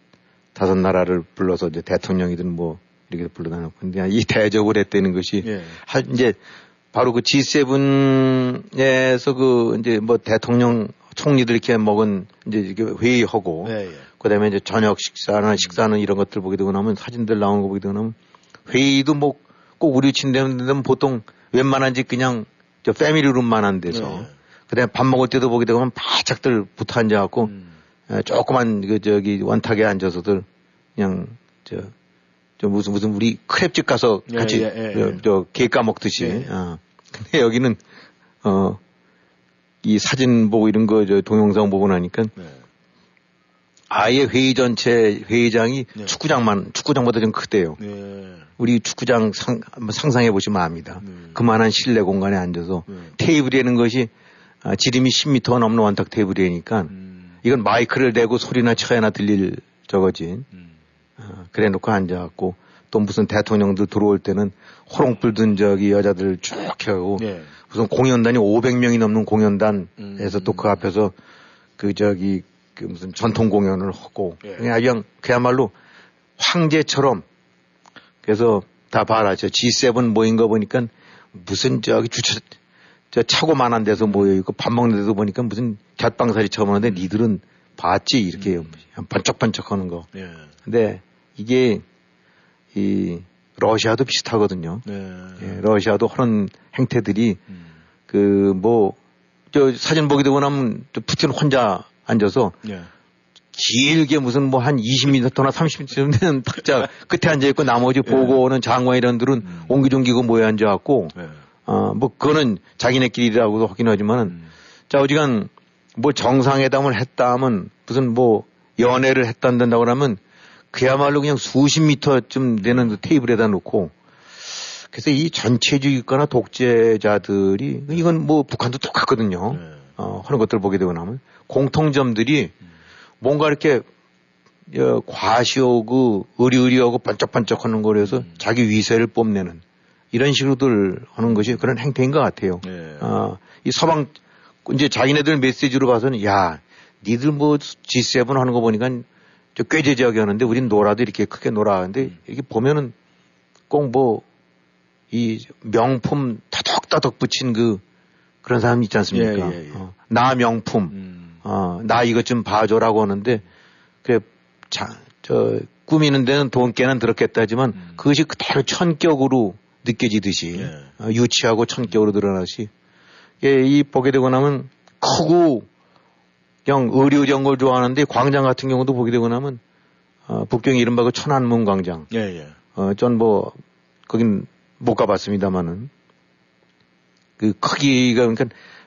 다섯 나라를 불러서 이제 대통령이든 뭐 이렇게 불러다 놓고 근데 이 대접을 했다는 것이 예. 하, 이제 바로 그 G7에서 그 이제 뭐 대통령 총리들 이렇게 먹은 이제 회의하고 예, 예. 그다음에 이제 저녁 식사나 식사는 이런 것들 보게 되고 나면 사진들 나온 거 보게 되고 나면 회의도 뭐 꼭 우리 침대면 보통 웬만한지 그냥 저 패밀리룸만한 데서 네. 그다음에 밥 먹을 때도 보게 되면 바짝들 붙어 앉아갖고 음. 에, 조그만 그 저기 원탁에 앉아서들 그냥 저, 저 무슨 무슨 우리 크랩집 가서 예, 같이 예, 예, 저, 예. 저, 게 까먹듯이. 예. 어. 근데 여기는 어 이 사진 보고 이런 거 저 동영상 보고 나니까 네. 아예 회의 전체 회의장이 네. 축구장만 축구장보다 좀 크대요. 네. 우리 축구장 상, 한번 상상해 보시면 압니다. 그만한 실내 공간에 앉아서 네. 테이블이라는 것이 아, 지름이 10m 넘는 원탁 테이블이니까 음. 이건 마이크를 대고 소리나 쳐야나 들릴 저거지. 음. 어, 그래 놓고 앉아갖고 또 무슨 대통령도 들어올 때는 호롱불 든 저기 여자들 쭉 하고 네. 무슨 공연단이 500명이 넘는 공연단에서 또그 앞에서 그 저기 그 무슨 전통 공연을 하고 예. 그냥 그냥 그야말로 황제처럼 그래서 다 봐라 저 G7 모인 거 보니까 무슨 저기 주차 저 차고만한 데서 모여 있고 밥 먹는 데서 보니까 무슨 곁방살이 처음 오는데 니들은 봤지 이렇게 번쩍번쩍 하는 거. 예. 근데 이게 이 러시아도 비슷하거든요. 네. 예, 러시아도 하는 행태들이 그뭐저 사진 보게 되고 나면 저 푸틴 혼자 앉아서 예. 길게 무슨 뭐 한 20m나 30m 되는 탁자 끝에 앉아 있고 나머지 보고 오는 장관 이런들은 옹기종기고 모여 앉아 갖고 네. 어뭐 그거는 자기네끼리라고도 하긴 하지만은 자 어지간 뭐 정상회담을 했다 하면 무슨 뭐 연애를 했다 한다고 그러면 그야말로 그냥 수십 미터쯤 되는 그 테이블에다 놓고 그래서 이 전체주의거나 독재자들이 이건 뭐 북한도 똑같거든요. 어, 하는 것들 보게 되고 나면 공통점들이 뭔가 이렇게 어, 과시하고 의리의리하고 반짝반짝 하는 거라서 자기 위세를 뽐내는 이런 식으로들 하는 것이 그런 행태인 것 같아요. 어, 이 서방 이제 자기네들 메시지로 봐서는 야 니들 뭐 G7 하는 거 보니까 저 꾀제지하게 하는데 우린 놀아도 이렇게 크게 놀아. 하는데 이게 보면은 꼭 뭐 이 명품 다덕다덕 붙인 그 그런 사람 있지 않습니까? 예, 예, 예. 어, 나 명품, 어, 나 이것 좀 봐줘라고 하는데 그래 자, 저 꾸미는 데는 돈 꽤는 들었겠다지만 그것이 그대로 천격으로 느껴지듯이 어, 유치하고 천격으로 드러나시 예, 이 보게 되고 나면 크고 그냥 의료정 걸 좋아하는데 광장 같은 경우도 보게 되고 나면 어, 북경이 이른바 그 천안문 광장 예, 예. 어, 전 뭐, 거긴 못 가봤습니다만은, 그 크기가, 그러니까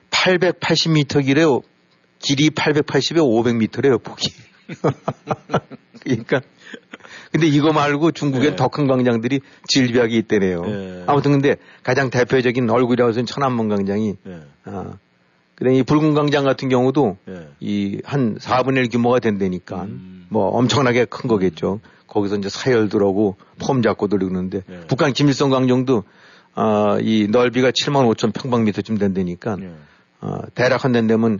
880m 길에요. 길이 880에 500m래요, 폭이. 그러니까, 근데 이거 말고 중국엔 더큰 광장들이 질비하게 있대네요. 예. 아무튼 근데 가장 대표적인 얼굴이라고 해서는 천안문 광장이, 예. 아, 그다음 이 붉은 광장 같은 경우도 예. 이한 4분의 1 규모가 된다니까 뭐 엄청나게 큰 거겠죠. 거기서 이제 사열들 하고 폼 잡고들 그러는데 북한 김일성 광장도 어, 이 넓이가 7만 5천 평방미터쯤 된다니까 어, 대략 한 데면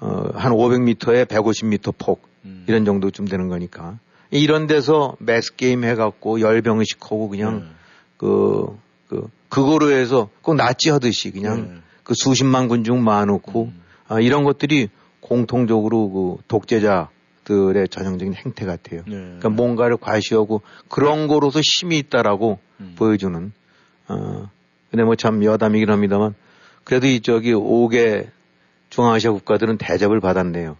어, 한 500m에 150m 폭 이런 정도쯤 되는 거니까. 이런 데서 매스 게임 해갖고 열병식 하고 그냥 그, 그, 그거로 해서 꼭 나치 하듯이 그냥 그 수십만 군중 모아놓고 아, 이런 것들이 공통적으로 그 독재자 들의 전형적인 행태 같아요. 그러니까 뭔가를 과시하고 그런 거로서 힘이 있다라고 보여주는 어, 근데 뭐 참 여담이긴 합니다만 그래도 이 저기 5개 중앙아시아 국가들은 대접을 받았네요.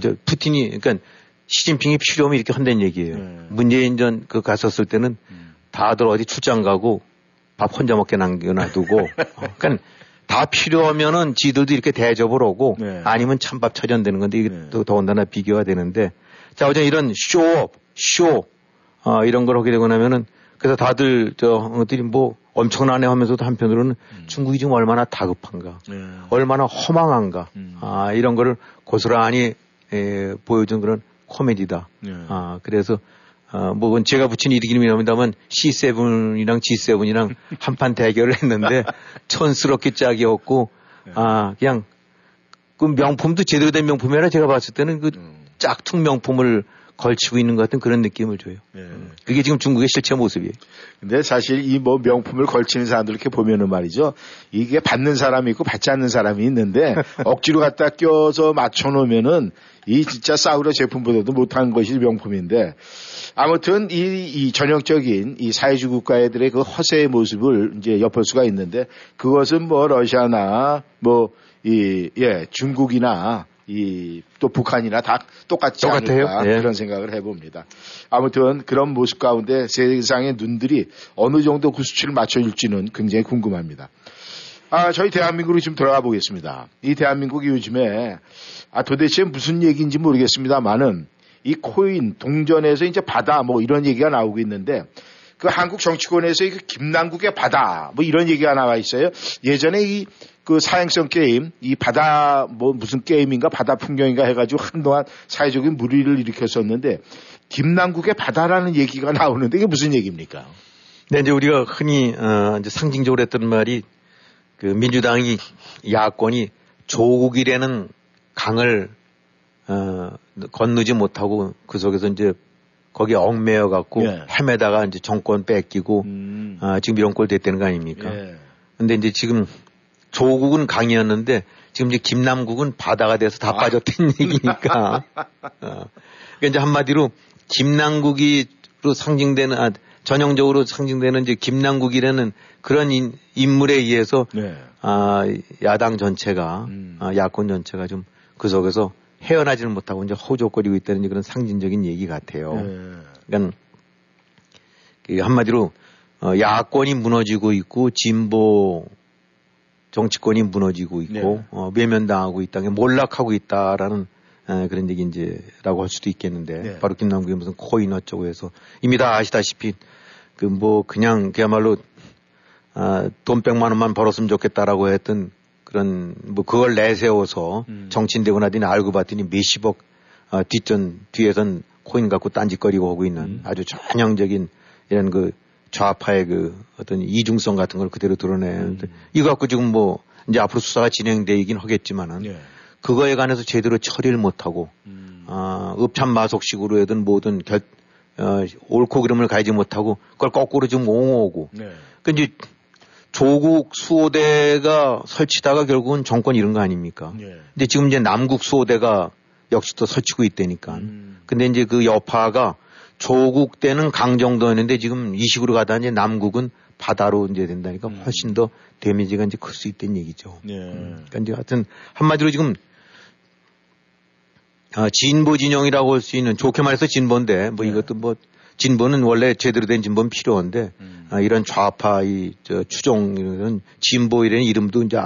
저 푸틴이 그러니까 시진핑이 필요하면 이렇게 한다는 얘기예요. 문재인 전 그 갔었을 때는 다들 어디 출장 가고 밥 혼자 먹게 남겨놔두고 어, 그러니까 다 필요하면은 지들도 이렇게 대접을 오고 아니면 찬밥 차전되는 건데 이게 또 더군다나 비교가 되는데 자 어제 이런 쇼업 쇼 어, 이런 걸 하게 되고 나면은 그래서 다들 저들이 뭐 엄청나네 하면서도 한편으로는 중국이 지금 얼마나 다급한가 얼마나 허망한가. 아 이런 거를 고스란히 에, 보여준 그런 코미디다. 아 그래서 아, 뭐, 그건 제가 붙인 이름이랍니다만 C7이랑 G7이랑 한판 대결을 했는데 촌스럽게 짝이었고, 아, 그냥 그 명품도 제대로 된 명품이 아니라 제가 봤을 때는 그 짝퉁 명품을 걸치고 있는 것 같은 그런 느낌을 줘요. 그게 지금 중국의 실체 모습이에요. 근데 사실 이 뭐 명품을 걸치는 사람들 이렇게 보면은 말이죠. 이게 받는 사람이 있고 받지 않는 사람이 있는데 억지로 갖다 껴서 맞춰 놓으면은 이 진짜 사우라 제품보다도 못한 것이 명품인데 아무튼 이, 이 전형적인 이 사회주의 국가들의 그 허세의 모습을 이제 엿볼 수가 있는데 그것은 뭐 러시아나 뭐 이, 예, 중국이나 이 또 북한이나 다 똑같지 똑같아요. 않을까 예. 그런 생각을 해봅니다. 아무튼 그런 모습 가운데 세상의 눈들이 어느 정도 그 수치를 맞춰줄지는 굉장히 궁금합니다. 아, 저희 대한민국으로 좀 들어가 보겠습니다. 이 대한민국이 요즘에 아, 도대체 무슨 얘기인지 모르겠습니다만은 이 코인 동전에서 이제 바다 뭐 이런 얘기가 나오고 있는데 그 한국 정치권에서 그 김남국의 바다 뭐 이런 얘기가 나와 있어요. 예전에 이 그 사행성 게임 이 바다 뭐 무슨 게임인가 바다 풍경인가 해가지고 한동안 사회적인 무리를 일으켰었는데 김남국의 바다라는 얘기가 나오는데 이게 무슨 얘기입니까? 네, 이제 우리가 흔히 어, 이제 상징적으로 했던 말이 그 민주당이 야권이 조국이라는 강을 어, 건너지 못하고 그 속에서 이제 거기에 얽매여 갖고 예. 헤매다가 이제 정권 뺏기고 음. 아, 지금 이런 꼴 됐다는 거 아닙니까? 예. 근데 이제 지금 조국은 강이었는데 지금 이제 김남국은 바다가 돼서 다 빠졌다는 얘기니까. 어. 그러니까 이제 한마디로 김남국이로 상징되는 아, 전형적으로 상징되는 이제 김남국이라는 그런 인, 인물에 의해서 네. 아, 야당 전체가 음. 아, 야권 전체가 좀 그 속에서 헤어나지를 못하고 이제 허우적거리고 있다는 그런 상징적인 얘기 같아요. 네. 그러니까 그 한마디로 어, 야권이 무너지고 있고 진보 정치권이 무너지고 있고 네. 어, 외면당하고 있다는 게 몰락하고 있다라는 에, 그런 얘기 이제라고 할 수도 있겠는데 네. 바로 김남국이 무슨 코인 어쩌고 해서 이미 다 아시다시피 그 뭐 그냥 그야말로 아, 돈 백만 원만 벌었으면 좋겠다라고 했던 그런 뭐 그걸 내세워서 음. 정치인 되고 나더니 알고 봤더니 몇십억 아, 뒷전 뒤에선 코인 갖고 딴짓거리고 하고 있는 음. 아주 전형적인 이런 그 좌파의 그 어떤 이중성 같은 걸 그대로 드러내는데 음. 이거 갖고 지금 뭐 이제 앞으로 수사가 진행되긴 하겠지만은 예. 그거에 관해서 제대로 처리를 못하고 음. 아, 읍참마속식으로 해든 뭐든 결, 어, 옳고 그름을 가지 못하고 그걸 거꾸로 좀 옹호하고 네. 그 이제 조국 수호대가 설치다가 결국은 정권 이런 거 아닙니까? 예. 근데 지금 이제 남국 수호대가 역시 또 설치고 있다니까. 음. 근데 이제 그 여파가 조국 때는 강정도였는데 지금 이 식으로 가다 이제 남국은 바다로 이제 된다니까 음. 훨씬 더 데미지가 이제 클 수 있다는 얘기죠. 예. 그러니까 이제 하여튼 한마디로 지금 아, 진보 진영이라고 할 수 있는 좋게 말해서 진보인데 뭐 네. 이것도 뭐 진보는 원래 제대로 된 진보는 필요한데 음. 아, 이런 좌파 이 저 추종 이런 진보 이런 이름도 이제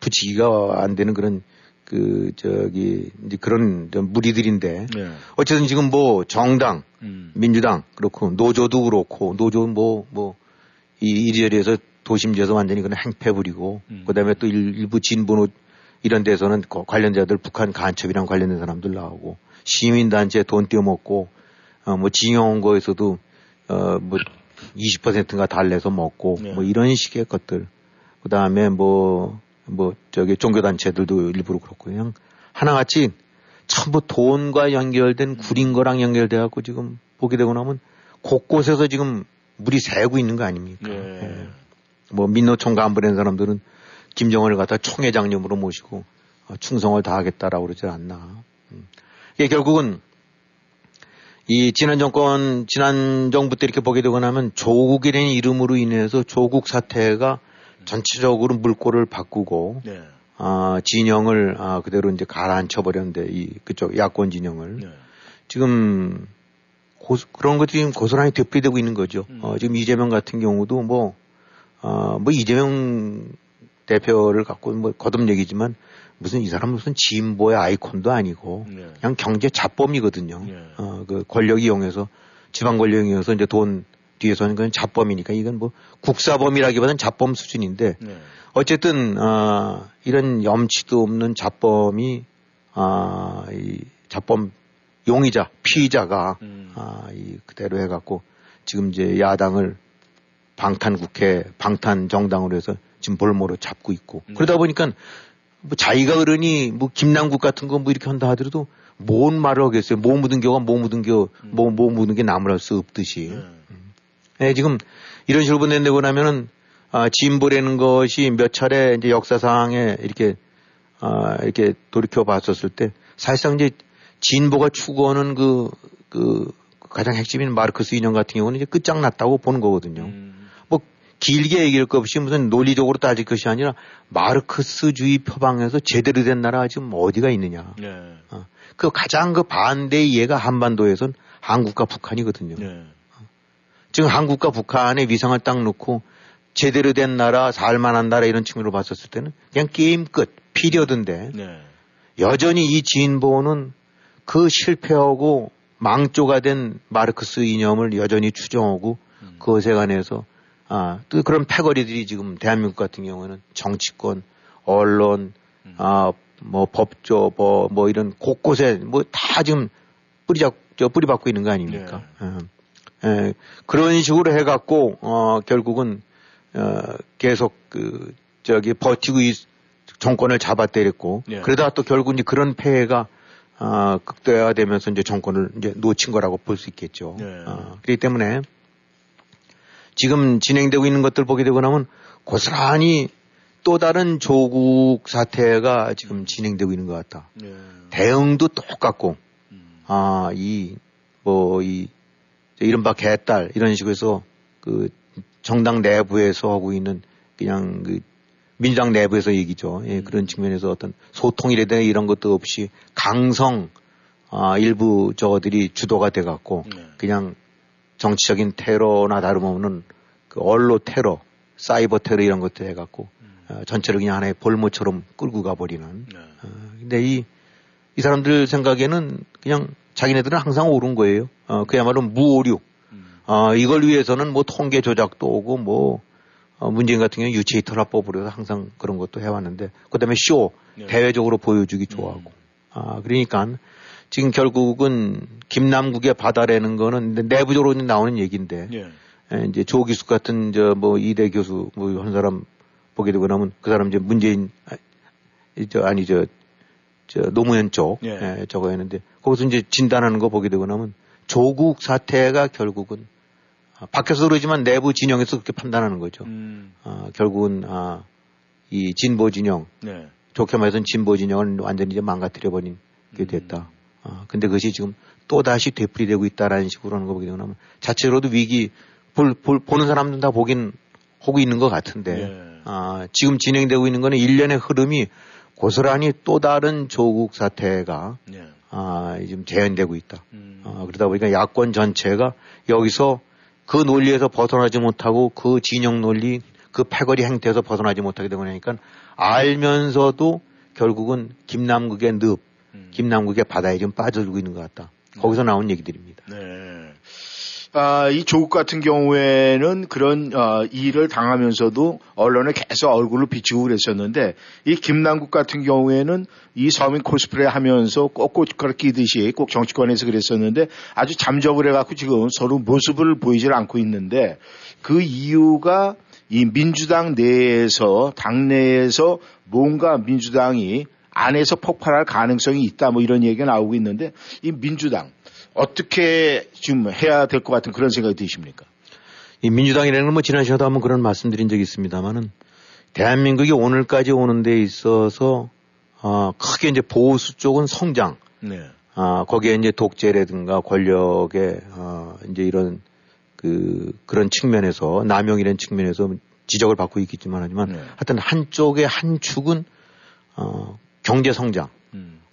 붙이기가 안 되는 그런 그 저기 이제 그런 좀 무리들인데 네. 어쨌든 지금 뭐 정당 음. 민주당 그렇고 노조도 그렇고 노조 뭐뭐 이 이리저리에서 도심지에서 완전히 그냥 행패 부리고 음. 그다음에 또 일, 일부 진보 노 이런 데서는 거- 관련자들 북한 간첩이랑 관련된 사람들 나오고 시민단체 돈 떼어먹고 어 뭐 징용 거에서도 어 뭐 20%가 달래서 먹고 네. 뭐 이런 식의 것들 그 다음에 뭐 뭐 저기 종교단체들도 일부러 그렇고 그냥 하나같이 전부 돈과 연결된 구린 거랑 연결돼 갖고 지금 보게 되고 나면 곳곳에서 지금 물이 새고 있는 거 아닙니까? 예. 예. 뭐 민노총 간부된 사람들은 김정은을 갖다 총회장님으로 모시고 어, 충성을 다하겠다라고 그러지 않나. 음. 이게 결국은 이 지난 정권, 지난 정부 때 이렇게 보게 되고 나면 조국이라는 이름으로 인해서 조국 사태가 전체적으로 물꼬를 바꾸고 네. 아, 진영을 아, 그대로 이제 가라앉혀 버렸는데 이 그쪽 야권 진영을 네. 지금 고, 그런 것들이 지금 고스란히 되풀이되고 있는 거죠. 음. 어, 지금 이재명 같은 경우도 뭐, 어, 뭐 이재명 대표를 갖고 뭐 거듭 얘기지만 무슨 이 사람 무슨 진보의 아이콘도 아니고 네. 그냥 경제 자범이거든요. 네. 어, 그 권력 이용해서 지방 권력 이용해서 이제 돈 뒤에서는 그건 자범이니까 이건 뭐 국사범이라기보다는 자범 수준인데 네. 어쨌든 아 이런 염치도 없는 자범이 아이 자범 용의자 피의자가 음. 아 이 그대로 해갖고 지금 이제 야당을 방탄 국회 방탄 정당으로 해서 지금 볼모로 잡고 있고 네. 그러다 보니까 뭐 자기가 그러니 뭐 김남국 같은 거 뭐 이렇게 한다 하더라도 뭔 말을 하겠어요. 뭐 묻은 겨가 뭐 묻은 겨, 뭐, 뭐 묻은 게 나무랄 수 없듯이. 네. 예, 지금 이런 식으로 보낸다고 나면은 아, 진보라는 것이 몇 차례 이제 역사상에 이렇게 아, 이렇게 돌이켜 봤었을 때 사실상 이제 진보가 추구하는 그, 그 가장 핵심인 마르크스 이념 같은 경우는 이제 끝장났다고 보는 거거든요. 음. 뭐 길게 얘기할 것 없이 무슨 논리적으로 따질 것이 아니라 마르크스주의 표방에서 제대로 된 나라가 지금 어디가 있느냐. 네. 그 가장 그 반대의 예가 한반도에선 한국과 북한이거든요. 네. 지금 한국과 북한의 위상을 딱 놓고 제대로 된 나라, 살만한 나라 이런 측면으로 봤었을 때는 그냥 게임 끝, 피리어드인데 네. 여전히 이 진보는 그 실패하고 망조가 된 마르크스 이념을 여전히 추정하고 음. 그것에 관해서 아, 또 그런 패거리들이 지금 대한민국 같은 경우에는 정치권, 언론, 음. 아, 뭐 법조, 뭐, 뭐 이런 곳곳에 뭐 다 지금 뿌리 잡, 저 뿌리 받고 있는 거 아닙니까? 네. 예. 예, 그런 식으로 해갖고, 어, 결국은, 어, 계속 그, 저기 버티고 이 정권을 잡아때렸고, 네. 그러다가 또 결국 이제 그런 폐해가, 아, 극대화되면서 이제 정권을 이제 놓친 거라고 볼 수 있겠죠. 네. 어, 그렇기 때문에 지금 진행되고 있는 것들 보게 되고 나면 고스란히 또 다른 조국 사태가 지금 진행되고 있는 것 같다. 네. 대응도 똑같고, 음. 아, 이, 뭐, 이, 저 이른바 개딸, 이런 식으로 해서 그 정당 내부에서 하고 있는 그냥 그 민주당 내부에서 얘기죠. 예, 그런 측면에서 어떤 소통이라든가 이런 것도 없이 강성, 아, 일부 저들이 주도가 돼 갖고 그냥 정치적인 테러나 다름없는 그 언로 테러, 사이버 테러 이런 것도 해 갖고 어, 전체를 그냥 하나의 볼모처럼 끌고 가버리는. 어, 근데 이, 이 사람들 생각에는 그냥 자기네들은 항상 옳은 거예요. 어, 그야말로 무오류. 어, 이걸 위해서는 뭐 통계 조작도 오고 뭐, 어, 문재인 같은 경우는 유체이 터라법으로 해서 항상 그런 것도 해왔는데, 그 다음에 쇼, 대외적으로 보여주기 좋아하고. 아, 그러니까 지금 결국은 김남국의 바다라는 거는 내부적으로 나오는 얘기인데, 예. 에, 이제 조기숙 같은 저 뭐 이대 교수 뭐 한 사람 보게 되고 나면 그 사람 이제 문재인 아, 저 아니 저 저 노무현 쪽 예. 에, 저거 했는데 거기서 이제 진단하는 거 보게 되고 나면 조국 사태가 결국은 아, 밖에서 그러지만 내부 진영에서 그렇게 판단하는 거죠. 음. 아, 결국은 아, 이 진보 진영 네. 좋게 말해서는 진보 진영을 완전히 이제 망가뜨려 버린 게 됐다. 아, 근데 그것이 지금 또 다시 되풀이되고 있다라는 식으로 하는 거 보게 되면 자체로도 위기 볼, 볼, 보는 사람들은 다 보긴 하고 있는 것 같은데 아, 지금 진행되고 있는 거는 일련의 흐름이 고스란히 또 다른 조국 사태가 아, 지금 재현되고 있다. 아, 그러다 보니까 야권 전체가 여기서 그 논리에서 벗어나지 못하고 그 진영 논리, 그 패거리 행태에서 벗어나지 못하게 되고 나니까 알면서도 결국은 김남국의 늪, 김남국의 바다에 좀 빠져들고 있는 것 같다. 거기서 나온 얘기들입니다. 네. 아, 이 조국 같은 경우에는 그런 어, 일을 당하면서도 언론에 계속 얼굴을 비치고 그랬었는데 이 김남국 같은 경우에는 이 서민 코스프레 하면서 꼭꽃가루 끼듯이 꼭 정치권에서 그랬었는데 아주 잠적을 해갖고 지금 서로 모습을 보이질 않고 있는데 그 이유가 이 민주당 내에서 당내에서 뭔가 민주당이 안에서 폭발할 가능성이 있다 뭐 이런 얘기가 나오고 있는데 이 민주당 어떻게 지금 해야 될 것 같은 그런 생각이 드십니까? 이 민주당이라는 건뭐 지난 시간에도 한번 그런 말씀드린 적이 있습니다만은 대한민국이 오늘까지 오는 데 있어서 어, 크게 이제 보수 쪽은 성장, 네. 아, 거기에 이제 독재라든가 권력의, 어, 이제 이런, 그, 그런 측면에서, 남용이라는 측면에서 지적을 받고 있겠지만 하지만, 하여튼 한쪽의 한 축은, 어, 경제 성장,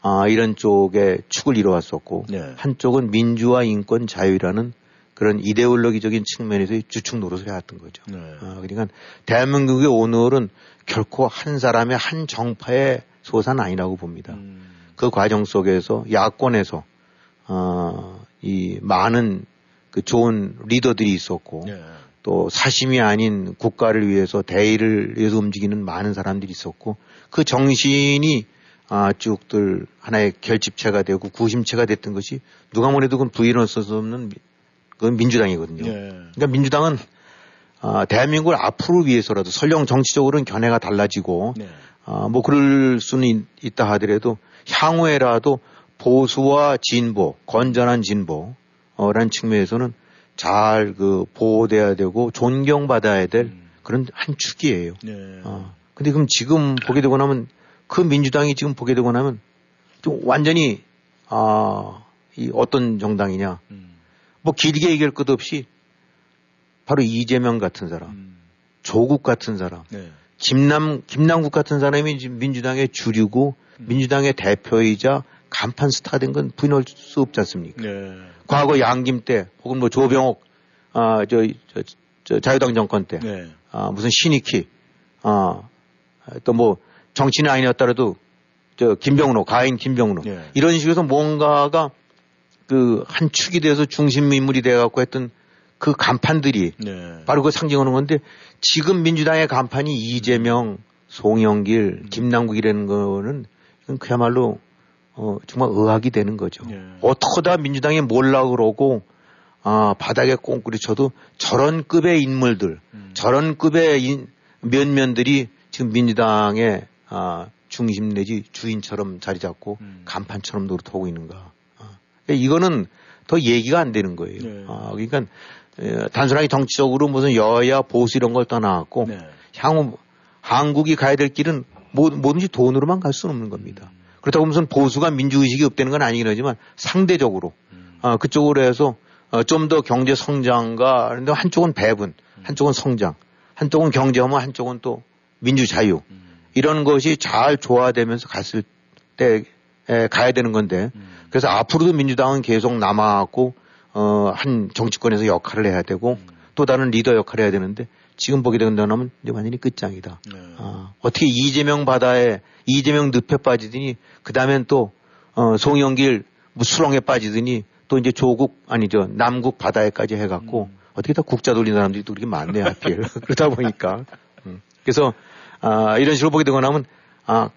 아, 이런 쪽에 축을 이뤄왔었고, 네. 한쪽은 민주화 인권 자유라는 그런 이데올로기적인 측면에서의 주축 노릇을 해왔던 거죠. 네. 아, 그러니까 대한민국의 오늘은 결코 한 사람의 한 정파의 소사는 아니라고 봅니다. 그 과정 속에서 야권에서 어, 이 많은 그 좋은 리더들이 있었고 또 사심이 아닌 국가를 위해서 대의를 위해서 움직이는 많은 사람들이 있었고 그 정신이 아, 쭉들 하나의 결집체가 되고 구심체가 됐던 것이 누가 뭐래도 그건 부인할 수 없는 미- 그건 민주당이거든요. 그러니까 민주당은 아, 대한민국을 앞으로 위해서라도 설령 정치적으로는 견해가 달라지고 아, 뭐 그럴 수는 있, 있다 하더라도 향후에라도 보수와 진보, 건전한 진보라는 측면에서는 잘 그 보호돼야 되고 존경받아야 될 그런 한 축이에요. 어. 근데 그럼 지금 보게 되고 나면 그 민주당이 지금 보게 되고 나면 좀 완전히 아, 이 어떤 정당이냐. 뭐 길게 얘기할 것 없이 바로 이재명 같은 사람, 조국 같은 사람, 김남, 김남국 같은 사람이 지금 민주당의 주류고 민주당의 대표이자 간판 스타 된 건 부인할 수 없지 않습니까? 과거 양김 때 혹은 뭐 조병옥, 아, 저, 저, 저 자유당 정권 때, 아, 무슨 신익희, 아, 또 뭐 정치는 아니었더라도 저 김병로, 가인 김병로 예. 이런 식으로 해서 뭔가가 그 한 축이 돼서 중심 인물이 돼갖고 했던 그 간판들이 네. 바로 그 상징하는 건데 지금 민주당의 간판이 이재명, 송영길, 김남국이라는 거는 그야말로 어, 정말 의학이 되는 거죠. 어떡하다 민주당이 몰라 그러고 아, 바닥에 꽁꾸리 쳐도 저런 급의 인물들, 저런 급의 인, 면면들이 지금 민주당의 아, 중심 내지 주인처럼 자리 잡고 간판처럼 노릇하고 있는가. 아, 이거는 더 얘기가 안 되는 거예요. 아, 그러니까 에, 단순하게 정치적으로 무슨 여야 보수 이런 걸 떠나갖고 향후 한국이 가야 될 길은 뭐, 뭐든지 돈으로만 갈 수는 없는 겁니다. 그렇다고 무슨 보수가 민주의식이 없다는 건 아니긴 하지만 상대적으로. 어, 그쪽으로 해서 어, 좀 더 경제 성장과 그런데 한쪽은 배분, 한쪽은 성장, 한쪽은 경제하면 한쪽은 또 민주 자유 이런 것이 잘 조화되면서 갔을 때 에, 가야 되는 건데. 그래서 앞으로도 민주당은 계속 남아갖고 어, 한 정치권에서 역할을 해야 되고 또 다른 리더 역할을 해야 되는데 지금 보게 된다면 이제 완전히 끝장이다. 아, 어떻게 이재명 바다에 이재명 늪에 빠지더니 그 다음엔 또 어, 송영길 뭐 수렁에 빠지더니 또 이제 조국 아니죠 남국 바다에까지 해갖고 어떻게 다 국자 돌리는 사람들이 또 그렇게 많네 하필. 그러다 보니까. 음. 그래서 아, 이런 식으로 보게 되고 나면 아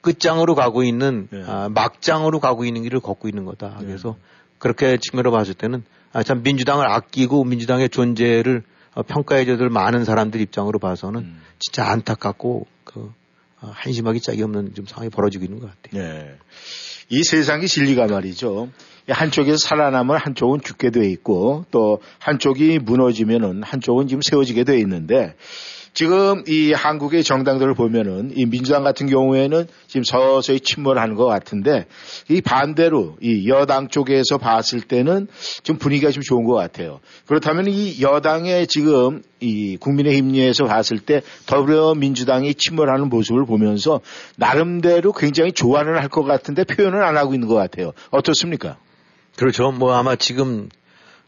끝장으로 가고 있는 아, 막장으로 가고 있는 길을 걷고 있는 거다. 그래서 그렇게 측면으로 봤을 때는 아, 참 민주당을 아끼고 민주당의 존재를 어, 평가해줘들 많은 사람들 입장으로 봐서는 진짜 안타깝고 그 어, 한심하기 짝이 없는 좀 상황이 벌어지고 있는 것 같아요. 네. 이 세상의 진리가 말이죠. 한쪽에서 살아남은 한쪽은 죽게 돼 있고 또 한쪽이 무너지면은 한쪽은 지금 세워지게 돼 있는데 지금 이 한국의 정당들을 보면은 이 민주당 같은 경우에는 지금 서서히 침몰하는 것 같은데 이 반대로 이 여당 쪽에서 봤을 때는 좀 분위기가 좀 좋은 것 같아요. 그렇다면 이 여당의 지금 이 국민의힘 내에서 봤을 때 더불어민주당이 침몰하는 모습을 보면서 나름대로 굉장히 좋아는 할것 같은데 표현을 안 하고 있는 것 같아요. 어떻습니까? 그렇죠. 뭐 아마 지금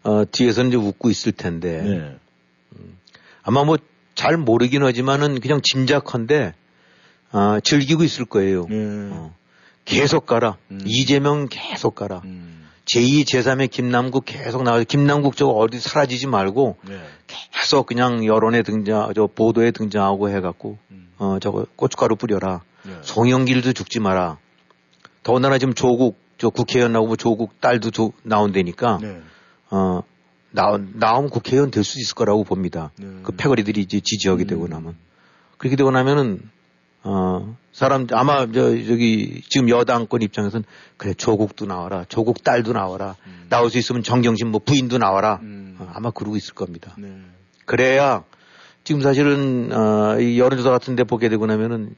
어, 뒤에서는 이제 웃고 있을 텐데 네. 음, 아마 뭐 잘 모르긴 하지만은 그냥 짐작컨대 아, 즐기고 있을 거예요. 어, 계속 가라. 이재명 계속 가라. 제2, 제3의 김남국 계속 나와서 김남국 저거 어디 사라지지 말고 계속 그냥 여론에 등장, 저 보도에 등장하고 해갖고 어 저거 고춧가루 뿌려라. 송영길도 죽지 마라. 더군다나 지금 조국 저 국회의원 나오고 조국 딸도 조, 나온다니까 어 나, 나오면 국회의원 될 수 있을 거라고 봅니다. 그 패거리들이 이제 지지하게 되고 나면. 그렇게 되고 나면은 어 사람 아마 저 저기 지금 여당권 입장에서는 그래 조국도 나와라 조국 딸도 나와라 나올 수 있으면 정경심 뭐 부인도 나와라. 어, 아마 그러고 있을 겁니다. 그래야 지금 사실은 어, 이 여론조사 같은데 보게 되고 나면은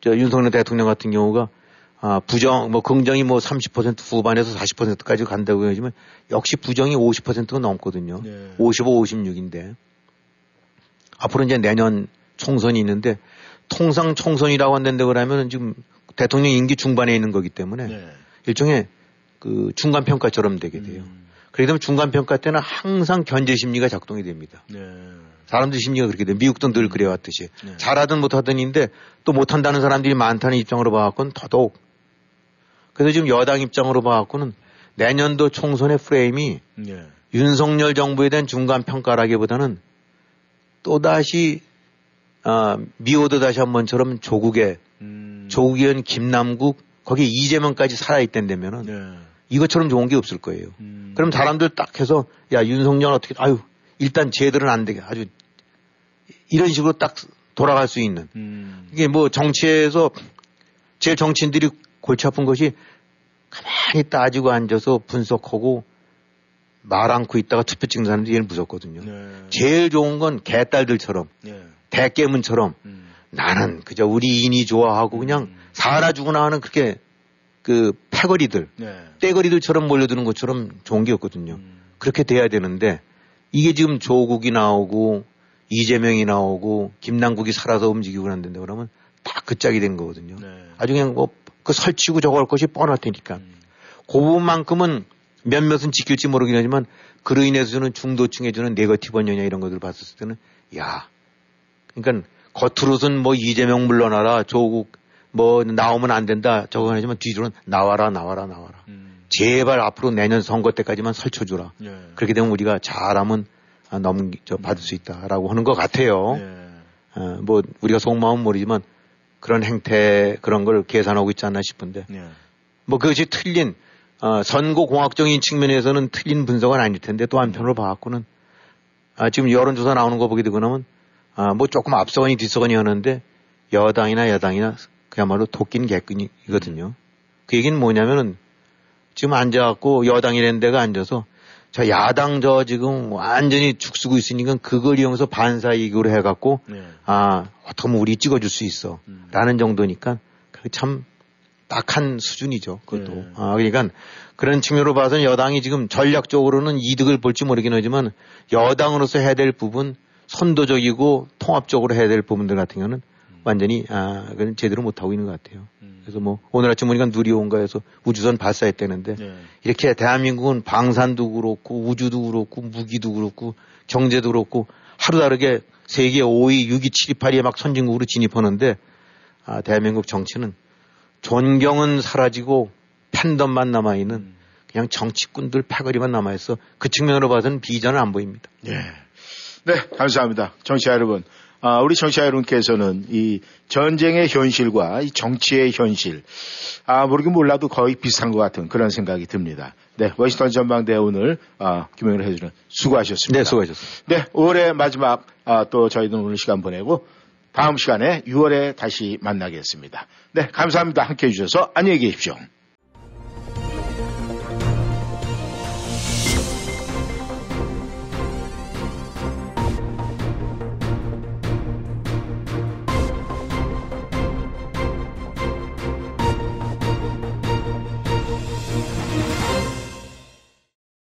저 윤석열 대통령 같은 경우가 아, 부정, 뭐, 긍정이 뭐 30% 후반에서 40%까지 간다고 하지만 역시 부정이 50%가 넘거든요. 55, 56인데. 앞으로 이제 내년 총선이 있는데 통상 총선이라고 한다는데 그러면은 지금 대통령 임기 중반에 있는 거기 때문에 일종의 그 중간 평가처럼 되게 돼요. 그렇게 되면 중간 평가 때는 항상 견제 심리가 작동이 됩니다. 사람들 심리가 그렇게 돼. 미국도 늘 그래왔듯이 잘하든 못하든인데 또 못한다는 사람들이 많다는 입장으로 봐갖고는 더더욱. 그래서 지금 여당 입장으로 봐갖고는 내년도 총선의 프레임이 윤석열 정부에 대한 중간 평가라기보다는 또 다시 아, 미워도 다시 한 번처럼 조국의 조국의원 김남국 거기에 이재명까지 살아있댄다면은 이것처럼 좋은 게 없을 거예요. 그럼 사람들 딱 해서 야 윤석열 어떻게 아유 일단 쟤들은 안 되게 아주 이런 식으로 딱 돌아갈 수 있는. 이게 뭐 정치에서 제일 정치인들이 골치 아픈 것이 가만히 따지고 앉아서 분석하고 말 않고 있다가 투표 찍는 사람들이 제일 무섭거든요. 제일 좋은 건 개딸들처럼 대깨문처럼. 나는 그저 우리 인이 좋아하고 그냥 살아주거나 하는 그렇게 그 패거리들 떼거리들처럼 몰려드는 것처럼 좋은 게 없거든요. 그렇게 돼야 되는데 이게 지금 조국이 나오고 이재명이 나오고 김남국이 살아서 움직이고 그러는데 그러면 다그 짝이 된 거거든요. 아주 그냥 뭐 그 설치고 저거 할 것이 뻔할 테니까. 그 부분만큼은 몇몇은 지킬지 모르긴 하지만 그로 인해서 주는 중도층에 주는 네거티브 영향 이런 것들을 봤을 때는 야 그러니까 겉으로선 뭐 이재명 물러나라 조국 뭐 나오면 안 된다 저거 하지만 뒤로는 나와라 나와라 나와라 제발 앞으로 내년 선거 때까지만 설쳐주라 예. 그렇게 되면 우리가 잘하면 아, 저 받을 수 있다라고 하는 것 같아요. 예. 어, 뭐 우리가 속마음은 모르지만 그런 행태 그런 걸 계산하고 있지 않나 싶은데 예. 뭐 그것이 틀린 어, 선거 공학적인 측면에서는 틀린 분석은 아닐 텐데 또 한편으로 봐갖고는 아, 지금 여론조사 나오는 거 보게 되고 나면 아, 뭐 조금 앞서거니 뒤서거니 하는데 여당이나 여당이나 그야말로 토끼는 개끈이거든요. 그 얘기는 뭐냐면은 지금 앉아갖고 여당이라는 데가 앉아서 저 야당 저 지금 완전히 죽쓰고 있으니까 그걸 이용해서 반사 이익으로 해갖고 네. 아 어떻게 하면 우리 찍어줄 수 있어 라는 정도니까 참 딱한 수준이죠 그것도 네. 아 그러니까 그런 측면으로 봐서는 여당이 지금 전략적으로는 이득을 볼지 모르긴 하지만 여당으로서 해야 될 부분 선도적이고 통합적으로 해야 될 부분들 같은 경우는 완전히 아 그건 제대로 못 하고 있는 것 같아요. 그래서 뭐 오늘 아침 보니까 누리 온가에서 우주선 발사했다는데 네. 이렇게 대한민국은 방산도 그렇고 우주도 그렇고 무기도 그렇고 경제도 그렇고 하루 다르게 세계 5위, 6위, 7위, 8위에 막 선진국으로 진입하는데 아, 대한민국 정치는 존경은 사라지고 팬덤만 남아 있는 그냥 정치꾼들 패거리만 남아 있어 그 측면으로 봐서는 비전은 안 보입니다. 예. 네, 감사합니다. 정치자 여러분. 아, 우리 정치자 여러분께서는 이 전쟁의 현실과 이 정치의 현실, 아, 모르긴 몰라도 거의 비슷한 것 같은 그런 생각이 듭니다. 네, 워싱턴 전망대 오늘, 아, 김영을 해주는 수고하셨습니다. 네, 수고하셨습니다. 네, 5월의 마지막, 아, 또 저희는 오늘 시간 보내고 다음 시간에 6월에 다시 만나겠습니다. 네, 감사합니다. 함께 해주셔서 안녕히 계십시오.